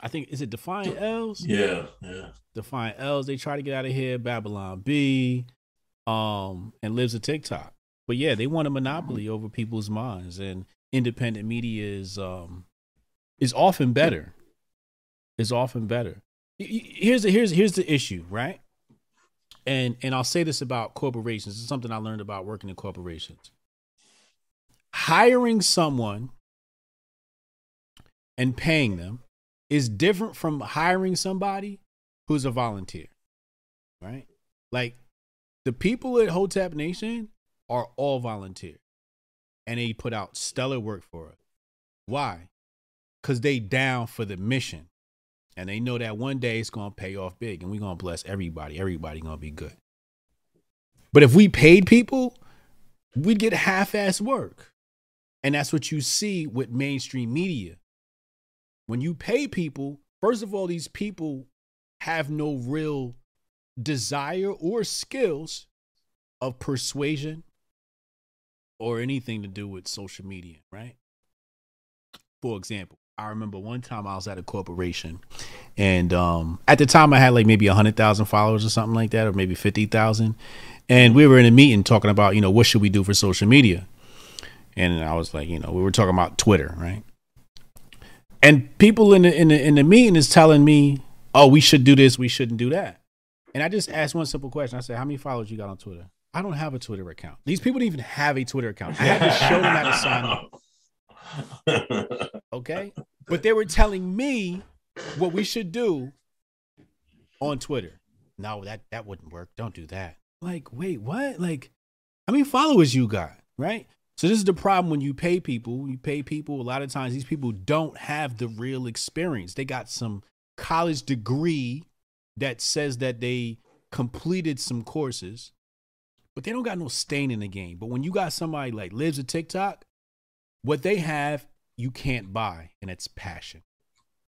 I think is it Defiant L's. Yeah, yeah, Defiant L's. They try to get out of here. Babylon Bee, um, and Libs of TikTok. But yeah, they want a monopoly over people's minds, and independent media is um is often better. Is often better. Here's the here's here's the issue, right? And and I'll say this about corporations. This is something I learned about working in corporations. Hiring someone and paying them is different from hiring somebody who's a volunteer, right? Like the people at Hotep Nation are all volunteer and they put out stellar work for us. Why? Because they down for the mission and they know that one day it's going to pay off big and we're going to bless everybody. Everybody going to be good. But if we paid people, we'd get half-ass work. And that's what you see with mainstream media when you pay people, first of all, these people have no real desire or skills of persuasion or anything to do with social media, right? For example, I remember one time I was at a corporation and um, at the time I had like maybe 100,000 followers or something like that, or maybe 50,000. And we were in a meeting talking about, you know, what should we do for social media? And I was like, you know, we were talking about Twitter, right? and people in the in the in the meeting is telling me, "Oh, we should do this, we shouldn't do that." And I just asked one simple question. I said, "How many followers you got on Twitter?" I don't have a Twitter account. These people don't even have a Twitter account. I had to show them how to sign up. Okay, but they were telling me what we should do on Twitter. No, that that wouldn't work. Don't do that. Like, wait, what? Like, how many followers you got? Right? So this is the problem when you pay people. You pay people a lot of times. These people don't have the real experience. They got some college degree that says that they completed some courses, but they don't got no stain in the game. But when you got somebody like Libs of TikTok, what they have you can't buy, and it's passion.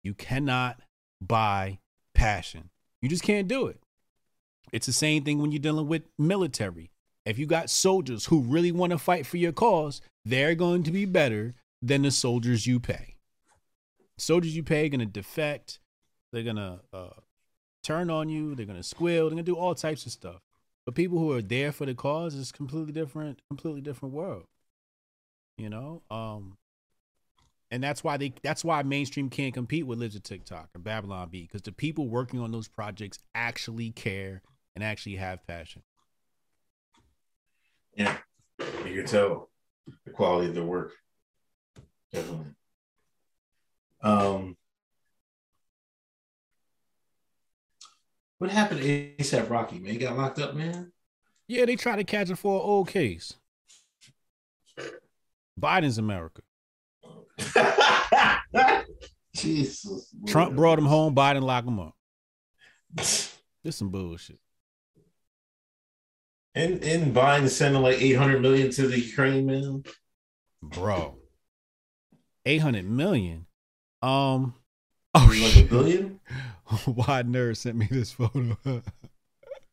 You cannot buy passion. You just can't do it. It's the same thing when you're dealing with military. If you got soldiers who really want to fight for your cause, they're going to be better than the soldiers you pay. Soldiers you pay are going to defect. They're going to uh, turn on you. They're going to squeal. They're going to do all types of stuff. But people who are there for the cause is completely different, completely different world. You know, um, and that's why they that's why mainstream can't compete with of TikTok and Babylon Bee because the people working on those projects actually care and actually have passion. Yeah, you can tell the quality of their work. Definitely. Um, what happened to ASAP Rocky? Man, he got locked up, man. Yeah, they tried to catch him for an old case. Biden's America. Jesus. Trump brought him home. Biden locked him up. This some bullshit. And and Biden sending like eight hundred million to the Ukraine, man. bro. Eight hundred million. Um. Oh, like a shit! billion? Why nerd sent me this photo? What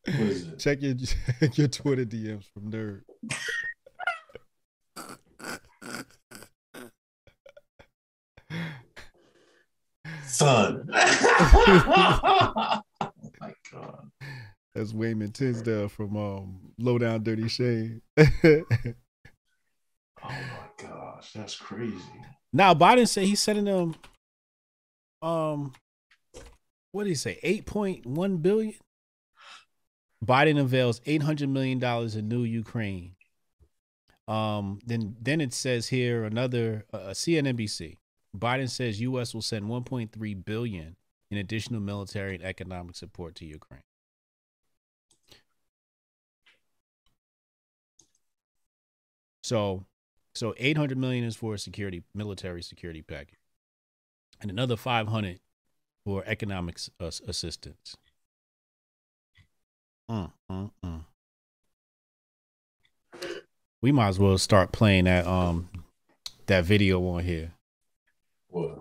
is it? Check your check your Twitter DMs from nerd. son. That's Wayman Tisdale from um, Low Down Dirty Shame. Oh my gosh, that's crazy. now Biden said he's sending them um what did he say? Eight point one billion? Biden unveils eight hundred million dollars in new Ukraine. Um then then it says here another uh, CNNBC. Biden says US will send 1.3 billion in additional military and economic support to Ukraine. So so 800 million is for a security military security package. And another 500 for economic uh, assistance. Mm, mm, mm. We might as well start playing that um that video on here. What?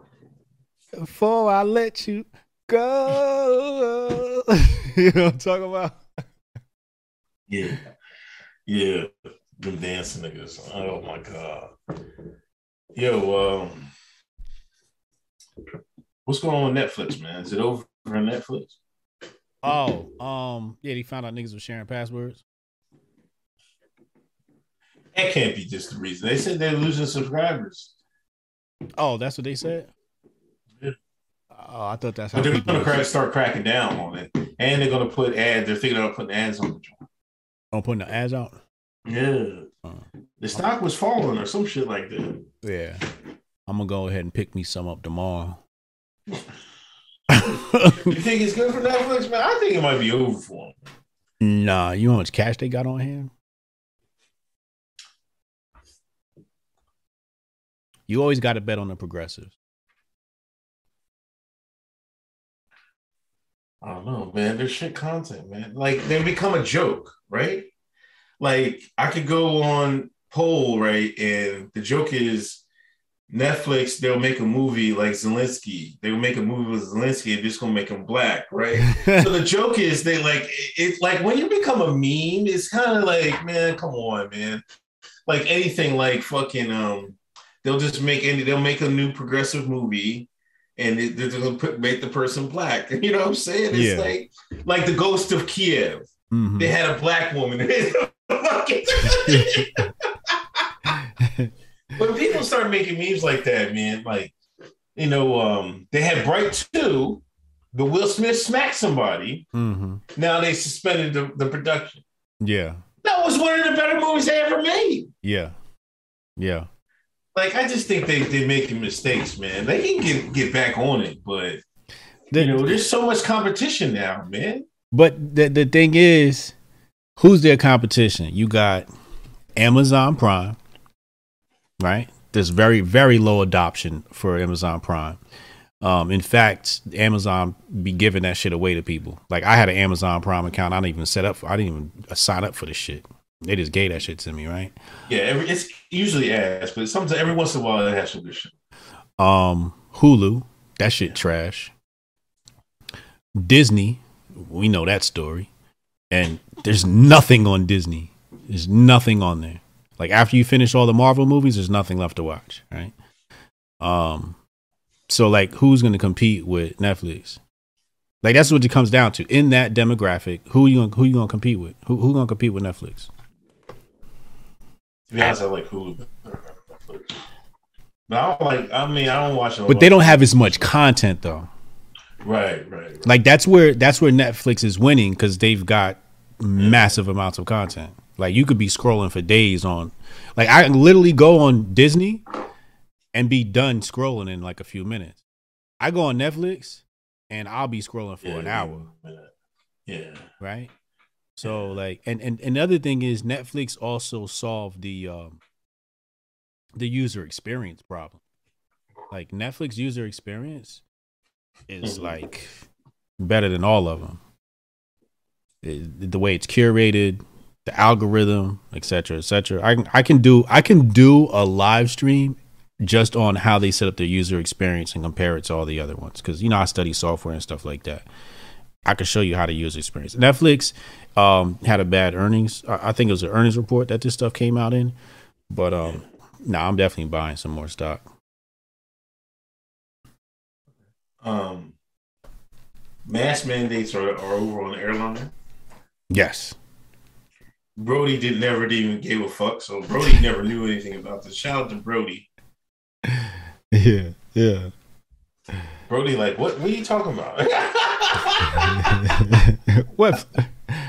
Before I let you go. you know what I'm talking about? Yeah. Yeah. Them dancing niggas. Oh my god. Yo, um, what's going on with Netflix, man? Is it over on Netflix? Oh, um, yeah, they found out niggas were sharing passwords. That can't be just the reason. They said they're losing subscribers. Oh, that's what they said? Yeah. Oh, I thought that's how But they're gonna crack, start cracking down on it. And they're gonna put ads, they're thinking about putting ads on the joint. I'm putting the ads out. Yeah. Uh, The stock was falling or some shit like that. yeah. I'm gonna go ahead and pick me some up tomorrow. You think it's good for Netflix, man? I think it might be over for them. nah, you know how much cash they got on hand? You always got to bet on the progressives. I don't know, man. They're shit content, man. Like they become a joke, right? Like I could go on poll, right? And the joke is Netflix, they'll make a movie like Zelensky. They'll make a movie with Zelensky and just gonna make him black, right? so the joke is they like it's like when you become a meme, it's kind of like, man, come on, man. Like anything like fucking um they'll just make any they'll make a new progressive movie and it, they're gonna put make the person black. You know what I'm saying? It's Yeah. like like the ghost of Kiev. Mhm. They had a black woman. when people start making memes like that, man, like you know, um, they had Bright Two, but Will Smith smacked somebody. hmm Now they suspended the, the production. Yeah. That was one of the better movies they ever made. Yeah. Yeah. Like I just think they they're making mistakes, man. They can get get back on it, but The- you know, there's so much competition now, man. But the the thing is, who's their competition? You got Amazon Prime, right? There's very very low adoption for Amazon Prime. Um, in fact, Amazon be giving that shit away to people. Like I had an Amazon Prime account. I didn't even set up. For, I didn't even uh, sign up for this shit. They just gave that shit to me, right? Yeah, every, it's usually ass, but sometimes every once in a while it has some good shit. Um, Hulu, that shit trash. Disney, we know that story. And there's nothing on Disney. There's nothing on there. Like after you finish all the Marvel movies, there's nothing left to watch, right? Um so like who's going to compete with Netflix? Like that's what it comes down to. In that demographic, who you gonna, who you going to compete with? Who who going to compete with Netflix? To be honest, I like Hulu. But I don't like. I mean, I don't watch. But they don't have as much content though. Right, right. right. like that's where that's where Netflix is winning because they've got massive amounts of content. Like you could be scrolling for days on, like I literally go on Disney and be done scrolling in like a few minutes. I go on Netflix and I'll be scrolling for an hour, Yeah. right? So like, and and and the other thing is Netflix also solved the um the user experience problem. Like Netflix user experience is Mhm. like better than all of them. the way it's curated, the algorithm, etc., cetera, et cetera. I can I can do I can do a live stream just on how they set up their user experience and compare it to all the other ones. Because you know I study software and stuff like that. I can show you how to use experience. Netflix um, had a bad earnings. I think it was an earnings report that this stuff came out in. But um, no, I'm definitely buying some more stock. Um, mask mandates are, are over on the airline. Yes. Brody did never even give a fuck, so Brody never knew anything about this. Shout out to Brody. Yeah, yeah. Brody, like, what? What are you talking about? what?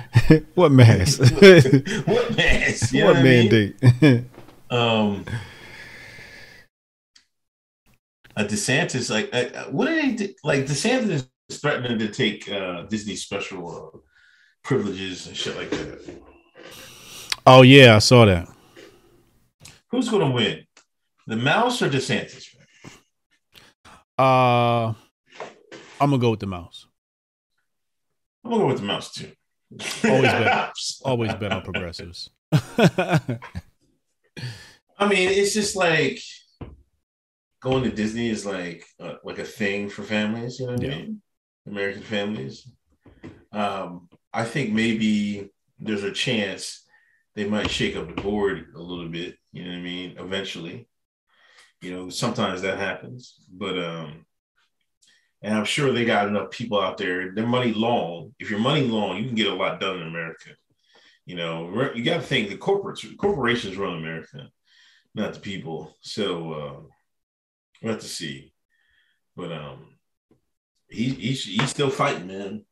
what mask? what mask? You know what I mean? mandate? Um, uh, DeSantis, like, uh, what did they do? Like, DeSantis is threatening to take uh, Disney special uh, privileges and shit like that. oh yeah, I saw that. Who's going to win, the mouse or DeSantis? Uh, I'm gonna go with the mouse. I'm gonna go with the mouse too. Always bet. Always bet on progressives. I mean, it's just like going to Disney is like uh, like a thing for families. You know what Yeah. I mean? American families. Um, I think maybe there's a chance they might shake up the board a little bit. You know what I mean? Eventually, you know, sometimes that happens, but um, and I'm sure they got enough people out there. They're money long. If you're money long, you can get a lot done in America. You know, you got to think the corporates, corporations run America, not the people. So uh, we'll have to see. But um, he, he's he's still fighting, man.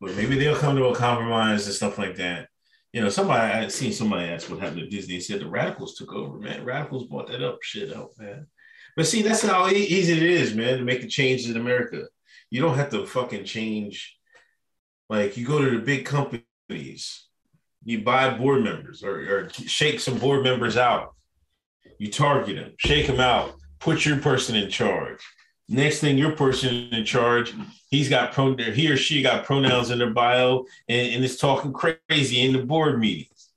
But maybe they'll come to a compromise and stuff like that. You know, somebody I seen somebody ask what happened to Disney. He said the radicals took over, man. Radicals bought that up shit out, man. But see, that's how easy it is, man, to make a change in America. You don't have to fucking change. Like you go to the big companies, you buy board members or, or shake some board members out. You target them, shake them out, put your person in charge. Next thing, your person in charge, he's got pro, he or she got pronouns in their bio and, and is talking crazy in the board meetings.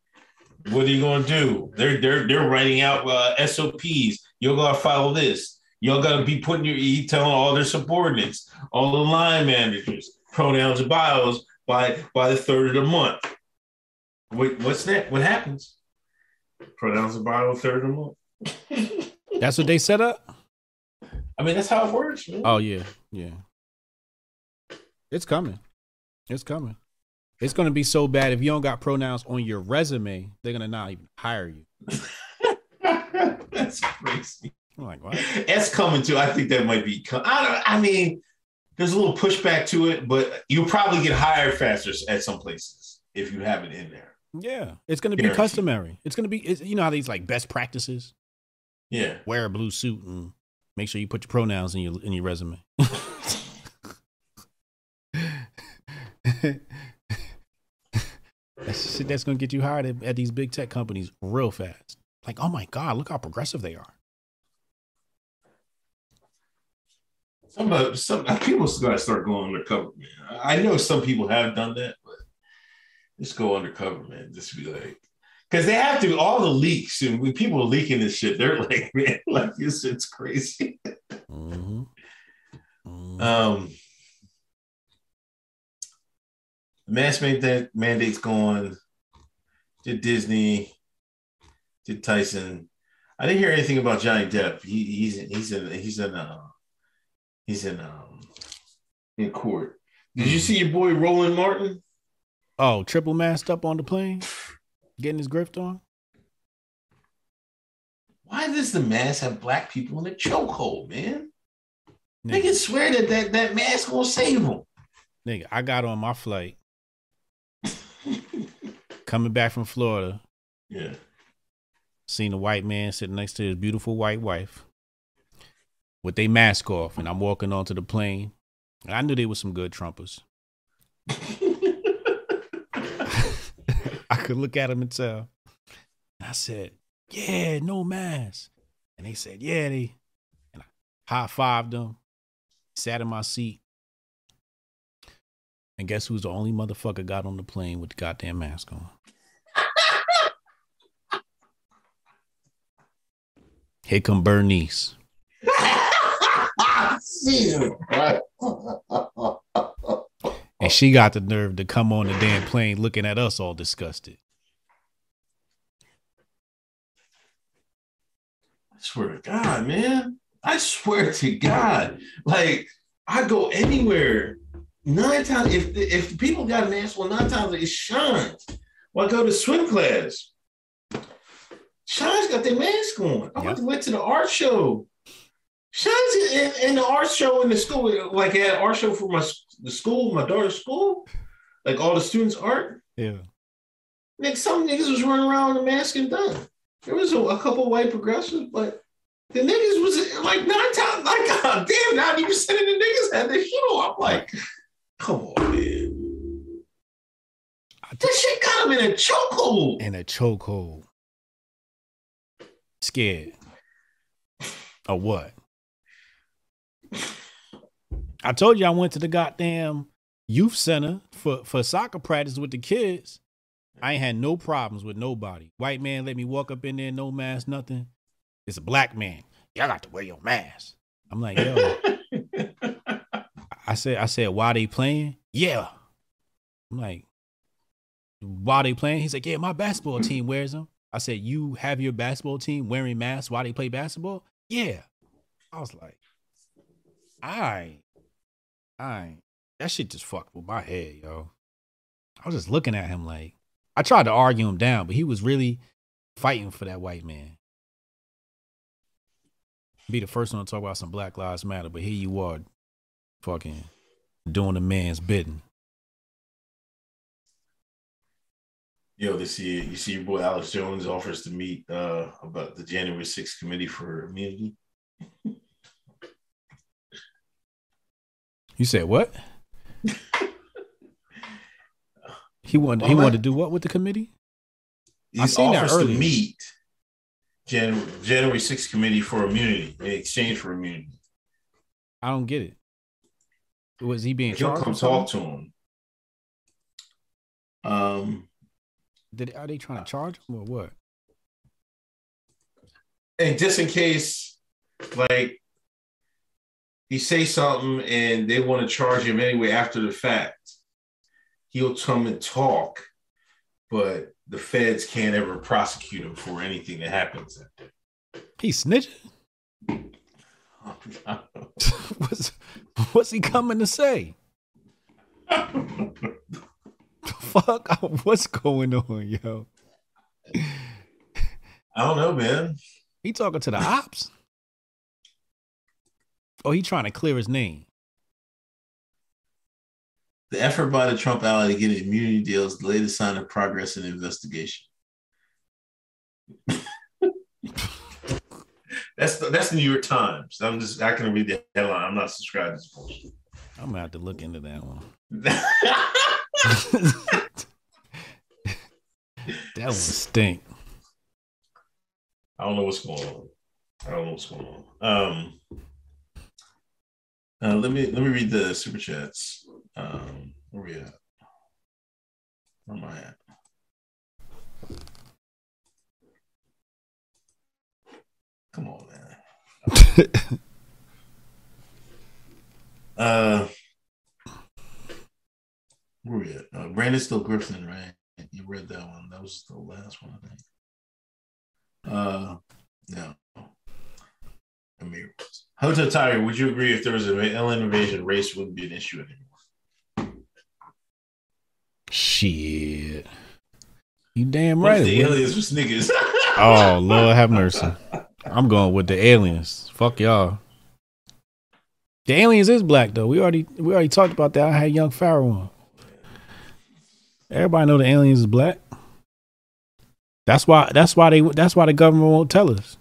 What are you gonna do? They're they're they're writing out uh, SOPs. You're gonna follow this. You're gonna be putting your you telling all their subordinates, all the line managers, pronouns and bios by by the third of the month. What, what's that? What happens? Pronouns and bios third of the month. That's what they set up. I mean, that's how it works, man. Oh yeah, yeah. It's coming. It's coming. It's gonna be so bad if you don't got pronouns on your resume, they're gonna not even hire you. that's crazy. I'm like, what? That's coming too. I think that might be. co- I don't. I mean, there's a little pushback to it, but you'll probably get hired faster at some places if you have it in there. Yeah, it's gonna be Guaranteed. customary. It's gonna be. It's, you know how these like best practices. Yeah. Wear a blue suit and make sure you put your pronouns in your in your resume. that's shit that's gonna get you hired at, at these big tech companies real fast. Like, oh my god, look how progressive they are. Some of some people gotta start going undercover, man. I know some people have done that, but just go undercover, man. Just be like, because they have to. All the leaks and when people are leaking this shit, they're like, man, like this shit's crazy. Mhm. Um, mask mandate mandate's gone. Did Disney? Did Tyson? I didn't hear anything about Johnny Depp. He, he's he's in he's in uh, he's in um in court. Did you see your boy Roland Martin? Oh, triple masked up on the plane, getting his grift on. Why does the mask have black people in a chokehold, man? They Nigga, can swear that that, that mask gonna save them. nigga, I got on my flight coming back from Florida. Yeah. Seen a white man sitting next to his beautiful white wife with their mask off, and I'm walking onto the plane. And I knew they were some good trumpers. Could look at them and tell. And I said, "Yeah, no mask." And they said, "Yeah, they." And I high fived them, sat in my seat, and guess who's the only motherfucker got on the plane with the goddamn mask on? Here come Bernice. And she got the nerve to come on the damn plane looking at us all disgusted. I swear to God, man. I swear to God, like I go anywhere. Nine times, if if people got an ass, well, nine times it shines. Well, I go to swim class. Shines got their mask on. I went, went to the art show. Shines in, in the art show in the school, like at art show for my the school, my daughter's school, like all the students' art. Yeah. Like some niggas was running around with a mask and done. There was a, a couple white progressives, but the niggas was like nine times, like God damn, ninety percent of the niggas had their shit on. I'm like, come on, man. That shit got him in a chokehold. In a chokehold. Scared. Or what? I told you I went to the goddamn youth center for, for soccer practice with the kids. I ain't had no problems with nobody. White man let me walk up in there, no mask, nothing. It's a black man. Y'all got to wear your mask. I'm like, yo. I said, I said, why they playing? Yeah. I'm like, why they playing? He's like, yeah, my basketball team wears them. I said, you have your basketball team wearing masks while they play basketball? Yeah. I was like, all right. Right. That shit just fucked with my head, yo. I was just looking at him like, I tried to argue him down, but he was really fighting for that white man. Be the first one to talk about some Black Lives Matter, but here you are, fucking doing the man's bidding. Yo, this year, you see your boy Alex Jones offers to meet uh, about the January 6th committee for immunity. You said what? he wanted he wanted to do what with the committee? He I seen that offers to earlier. meet Jan- January 6th committee for immunity in exchange for immunity. I don't get it. Was he being He'll charged? come talk to him. Um, Did are they trying to charge him or what? and just in case, like, he say something and they want to charge him anyway after the fact, he'll come and talk, but the feds can't ever prosecute him for anything that happens. He snitching? what's what's he coming to say? Fuck, what's going on, yo? I don't know, man. He talking to the ops? Oh, he trying to clear his name. The effort by the Trump ally to get an immunity deal is the latest sign of progress in the investigation. that's the, that's the New York Times. I'm just I can read the headline. I'm not subscribed to this bullshit. I'm gonna have to look into that one. That one stink. I don't know what's going on. I don't know what's going on. Um, uh, let me let me read the super chats. Um, where we at? Where am I at? Come on, man. Uh, where we at? Uh, Brandon still Griffin, right? You read that one. That was the last one, I think. Uh, no. Amir. Hotel Tiger, would you agree if there was an alien invasion, race wouldn't be an issue anymore? Shit. You damn What right. the aliens was niggas. Oh Lord have mercy. I'm going with the aliens. Fuck y'all. The aliens is black though. We already we already talked about that. I had young Pharaoh on. Everybody know the aliens is black. That's why that's why they that's why the government won't tell us.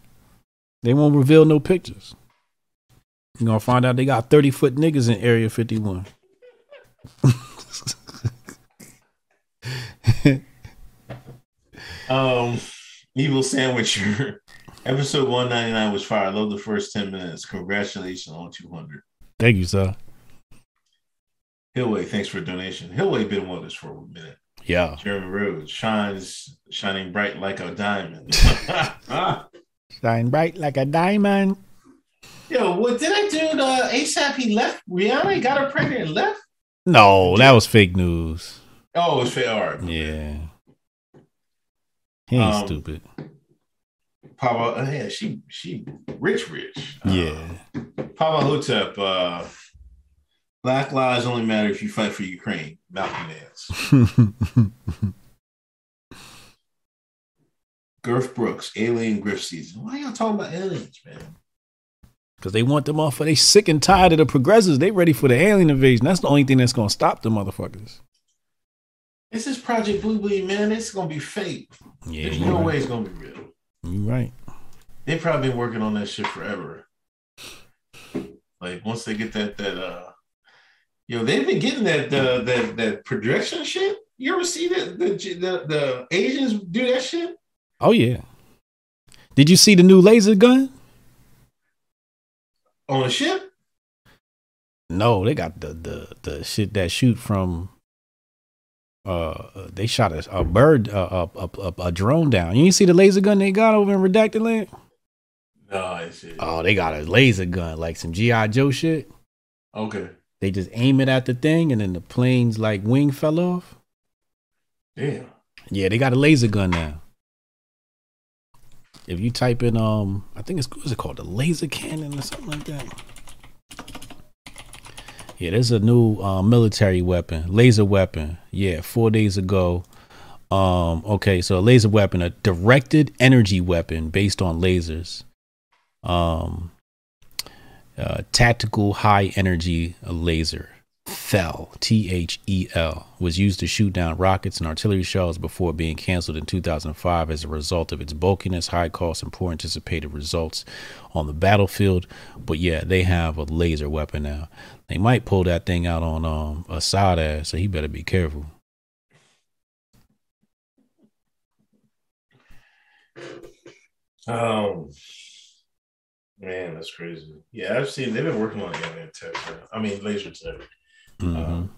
They won't reveal no pictures. You're gonna find out they got 30 foot niggas in Area 51. Um, Evil Sandwicher. Episode 199 was fire. I love the first 10 minutes. Congratulations on 200. Thank you, sir. Hillway, thanks for a donation. Hillway been with us for a minute. Yeah. Jeremy Rhodes shines shining bright like a diamond. Shine bright like a diamond. Yo, what did I do? The ASAP he left. Rihanna got her pregnant and left. No, that was fake news. Oh, it's fair. All right. Yeah. He ain't Um, stupid. Papa, uh, yeah, she she rich, rich. Yeah. Papa Hotep, uh, Black Lives only matter if you fight for Ukraine. Malcolm Nance. Girth Brooks, Alien Griff season. Why y'all talking about aliens, man? Because they want them off of they sick and tired of the progressives. They ready for the alien invasion. That's the only thing that's gonna stop the motherfuckers. This is Project Blue Beam, man. It's gonna be fake. Yeah, There's no right. way it's gonna be real. You right. They probably been working on that shit forever. Like once they get that that uh yo, they've been getting that uh, that that projection shit. You ever see that the, the the Asians do that shit? Oh yeah. Did you see the new laser gun? On a ship? No, they got the the the shit that shoot from. Uh, they shot a, a bird, uh, a, a, a drone down. You see the laser gun they got over in redacted land? No, I see. Oh, they got a laser gun, like some GI Joe shit. Okay. They just aim it at the thing, and then the plane's like wing fell off. Damn. Yeah, they got a laser gun now. If you type in, um, I think it's what's it called, the laser cannon or something like that. Yeah, there's a new uh, military weapon, laser weapon. Yeah, four days ago. Um, okay, so a laser weapon, a directed energy weapon based on lasers. Um, uh, tactical high energy laser. THEL, T H E L, was used to shoot down rockets and artillery shells before being canceled in 2005 as a result of its bulkiness, high cost, and poor anticipated results on the battlefield. But yeah, they have a laser weapon now. They might pull that thing out on um, Assad ass, so he better be careful. Um, man, that's crazy. Yeah, I've seen they've been working on alien tech. I mean, laser tech. Mhm.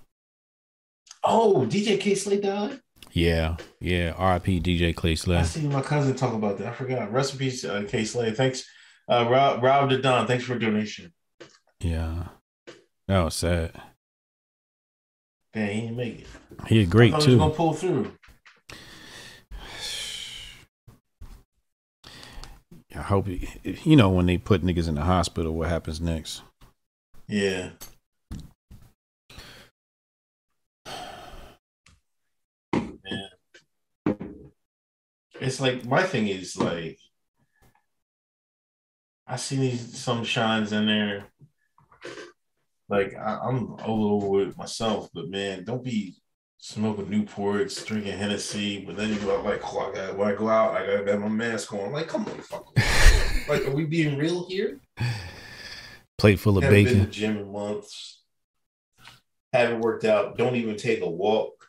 Oh, DJ Kay Slay died. Yeah, yeah. R.I.P. DJ Clay I Slay. seen my cousin talk about that. I forgot. Recipes, uh, Kay Slay. Thanks, uh, Rob, Rob the Don. Thanks for donation. Yeah, that was sad. Damn, he didn't make it. He did great thought he was too. gonna pull through. I hope he- you know when they put niggas in the hospital, what happens next? Yeah. Man. It's like my thing is like I see these some shines in there. Like I, I'm all over it myself, but man, don't be smoking Newports, drinking Hennessy, but then you go out like, oh, I gotta, when I go out, I gotta have my mask on. Like, come on, fuck. like, are we being real here? Plate full of Haven't been to bacon. gym in months. Haven't worked out. Don't even take a walk.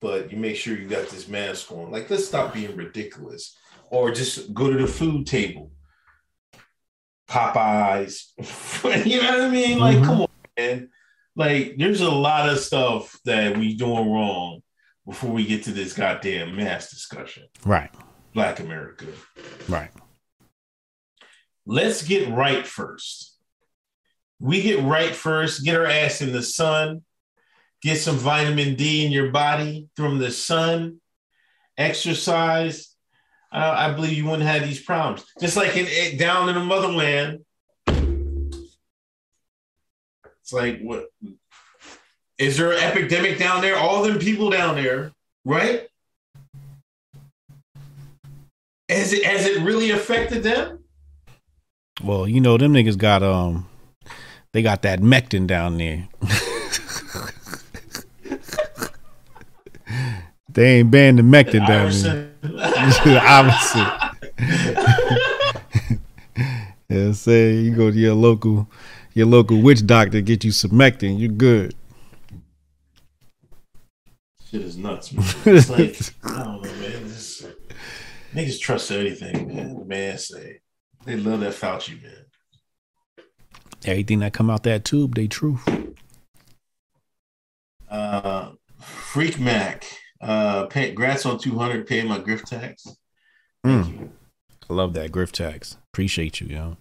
But you make sure you got this mask on. Like, let's stop being ridiculous. Or just go to the food table. Popeyes. you know what I mean? Like, Mhm. come on, man. Like, there's a lot of stuff that we doing wrong before we get to this goddamn mask discussion. Right, Black America. right. let's get right first. We get right first, get our ass in the sun, get some vitamin D in your body from the sun, exercise. Uh, I believe you wouldn't have these problems. Just like in, in- down in the motherland, it's like what is there an epidemic down there? All them people down there, right? Has it has it really affected them? Well, you know them niggas got um, they got that mectin down there. they ain't banned the mectin down there. Iverson. Opposite. yeah, say you go to your local, your local witch doctor, get you some mectin, you're good. Shit is nuts, man. It's like I don't know, man. This, niggas trust anything, man. The man say they love that Fauci, man. Everything that come out that tube, they truth. Uh, Freak Mac, uh, pay, grats on two hundred. Pay my grift tax. Thank Mm. you. I love that grift tax. Appreciate you, yo.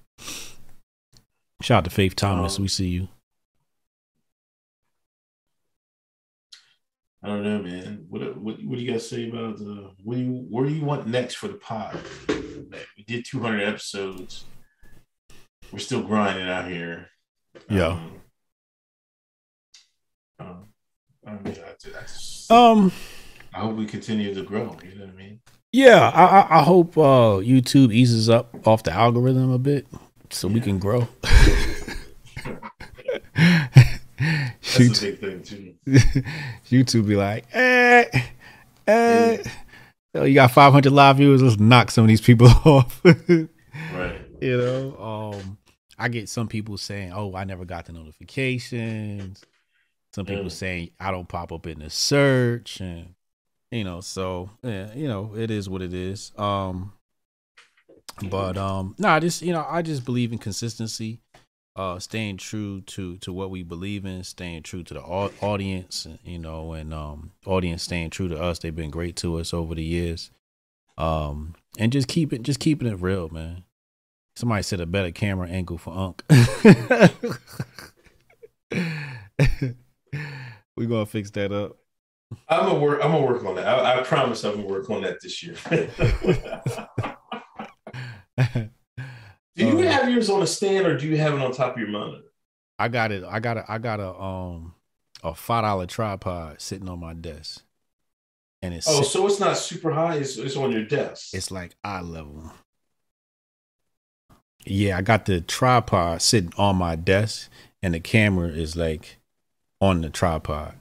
Shout out to Faith Thomas. Um, we see you. I don't know, man. What what what do you guys say about the what do you where do you want next for the pod? We did 200 episodes. We're still grinding out here. Yeah. Um, um, I mean, I, I, just, Um. I hope we continue to grow. You know what I mean? Yeah, I, I, hope uh, YouTube eases up off the algorithm a bit so we can grow. That's a big thing too. YouTube be like, eh, eh. Oh, you got 500 live viewers. Let's knock some of these people off. Right. you know, um, I get some people saying, "Oh, I never got the notifications." Some people Mm. saying I don't pop up in the search, and you know, so yeah, you know, it is what it is. Um, but um, no, I just you know, I just believe in consistency, uh, staying true to to what we believe in, staying true to the audience, you know, and um, audience staying true to us. They've been great to us over the years. Um, and just keep it, just keeping it real, man. Somebody said a better camera angle for Unc. we gonna fix that up. I'm gonna work. I'm gonna work on that. I, I promise I'm gonna work on that this year. do you Uh, have yours on a stand or do you have it on top of your monitor? I got it. I got a. I got a um a five dollar tripod sitting on my desk, and it's Oh, so it's not super high. It's, it's on your desk. it's like eye level. Yeah, I got the tripod sitting on my desk, and the camera is like on the tripod.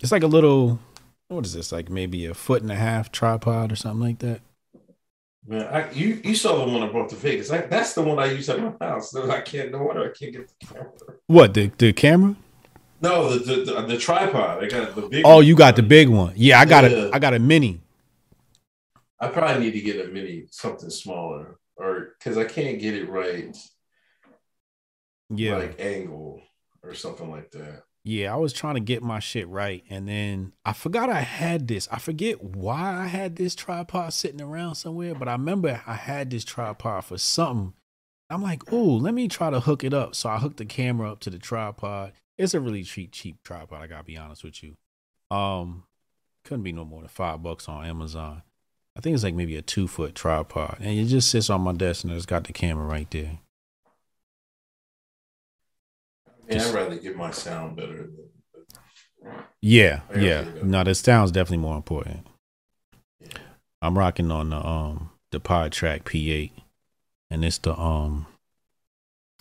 It's like a little. What is this? Like maybe a foot and a half tripod or something like that. Man, I, you you saw the one I brought to Vegas. I, that's the one I use at my house. I can't. No wonder I can't get the camera. What the the camera? No, the the, the, the tripod. I got the big. Oh, one. you got the big one. Yeah, I got Yeah. a I got a mini. I probably need to get a mini, something smaller, or because I can't get it right, Yeah. like angle or something like that. Yeah, I was trying to get my shit right, and then I forgot I had this. I forget why I had this tripod sitting around somewhere, but I remember I had this tripod for something. I'm like, oh, let me try to hook it up. So I hooked the camera up to the tripod. It's a really cheap, cheap tripod. I gotta be honest with you. Um, couldn't be no more than five bucks on Amazon. I think it's like maybe a two foot tripod, and it just sits on my desk, and it's got the camera right there. Just- I'd rather get my sound better. Than, Yeah, yeah. No, the sound's definitely more important. I'm rocking on the um the PodTrak P8, and it's the um.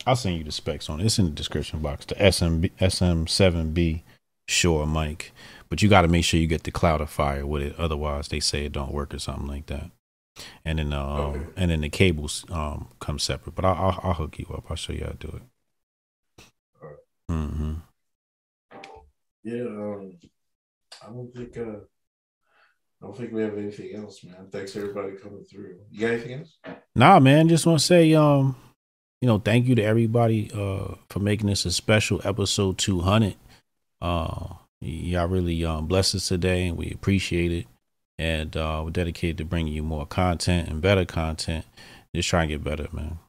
I'll send you the specs on it. It's in the description box. The SMB SM7B Shure mic, but you got to make sure you get the Cloudlifter with it. Otherwise, they say it don't work or something like that. And then uh, Okay. and then the cables um come separate. But I'll, I'll I'll hook you up. I'll show you how to do it. Mm-hmm. yeah, um, I don't think. Uh, I don't think we have anything else, man. Thanks everybody coming through. You got anything else? Nah, man, just want to say, um, you know, thank you to everybody uh for making this a special episode 200. Uh, y'all really um blessed us today, and we appreciate it. And uh, we're dedicated to bringing you more content and better content. Just try and get better, man.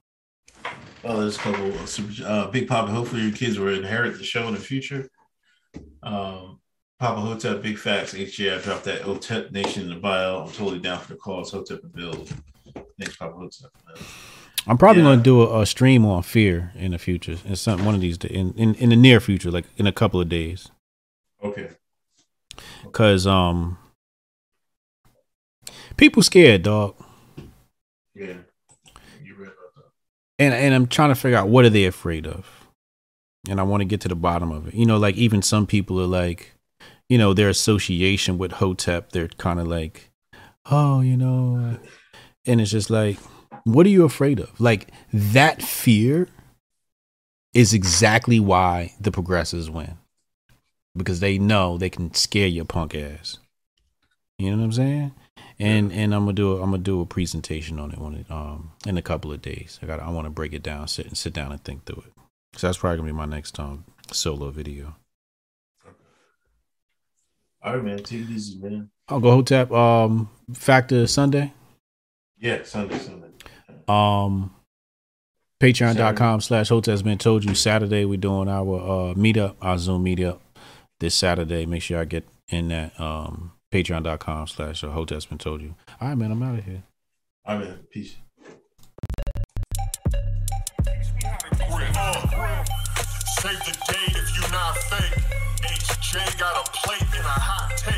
Oh, there's a couple of uh, Big Papa. Hopefully, your kids will inherit the show in the future. Um, Papa Hotep, Big Facts, HJ. I dropped that Hotep Nation in the bio. I'm totally down for the cause. Hotep and Bill. Thanks, Papa Hotep. Man. I'm probably Yeah. gonna do a, a stream on fear in the future. It's some one of these in, in in the near future, like in a couple of days. Okay. Cause um, people scared, dog. Yeah. You read about that. And and I'm trying to figure out what are they afraid of, and I want to get to the bottom of it. You know, like even some people are like, you know, their association with Hotep, they're kind of like, oh, you know, and it's just like, what are you afraid of? Like that fear is exactly why the progressives win, because they know they can scare your punk ass. You know what I'm saying? And and I'm gonna do a, I'm gonna do a presentation on it when it um in a couple of days. I got I want to break it down, sit and sit down and think through it. So that's probably gonna be my next um solo video. All right, man. Take it easy, man. I'll go Hotep. Um, Factor Sunday. Yeah, Sunday, Sunday. Um, Patreon.com slash Hotep's been told you Saturday we're doing our uh meetup, our Zoom meetup this Saturday. Make sure I get in that um patreon.com slash a hotep's been told you. All right, man, I'm out of here. All right, man. Peace. Save the date if you not fake. HJ got a plate and a hot take.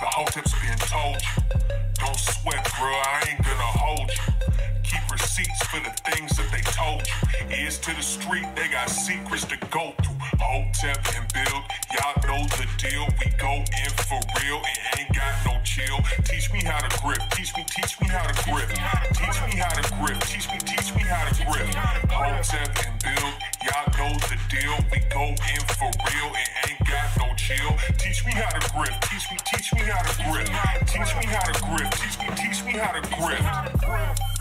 The whole tip's being told. Don't sweat, bruh. I ain't gonna hold you. Keep receipts for the things that they told you. Ears to the street, they got secrets to go through. Hotep and build, y'all know the deal. We go in for real and ain't got no chill. Teach me how to grip. Teach me, teach me how to grip. Teach me how to grip. Teach me, teach me how to grip. Hotep and build, y'all know the deal. We go in for real and ain't got no chill. Teach me how to grip. Teach me, teach me how to grip. Teach me how to grip. Teach me, teach me how to grip.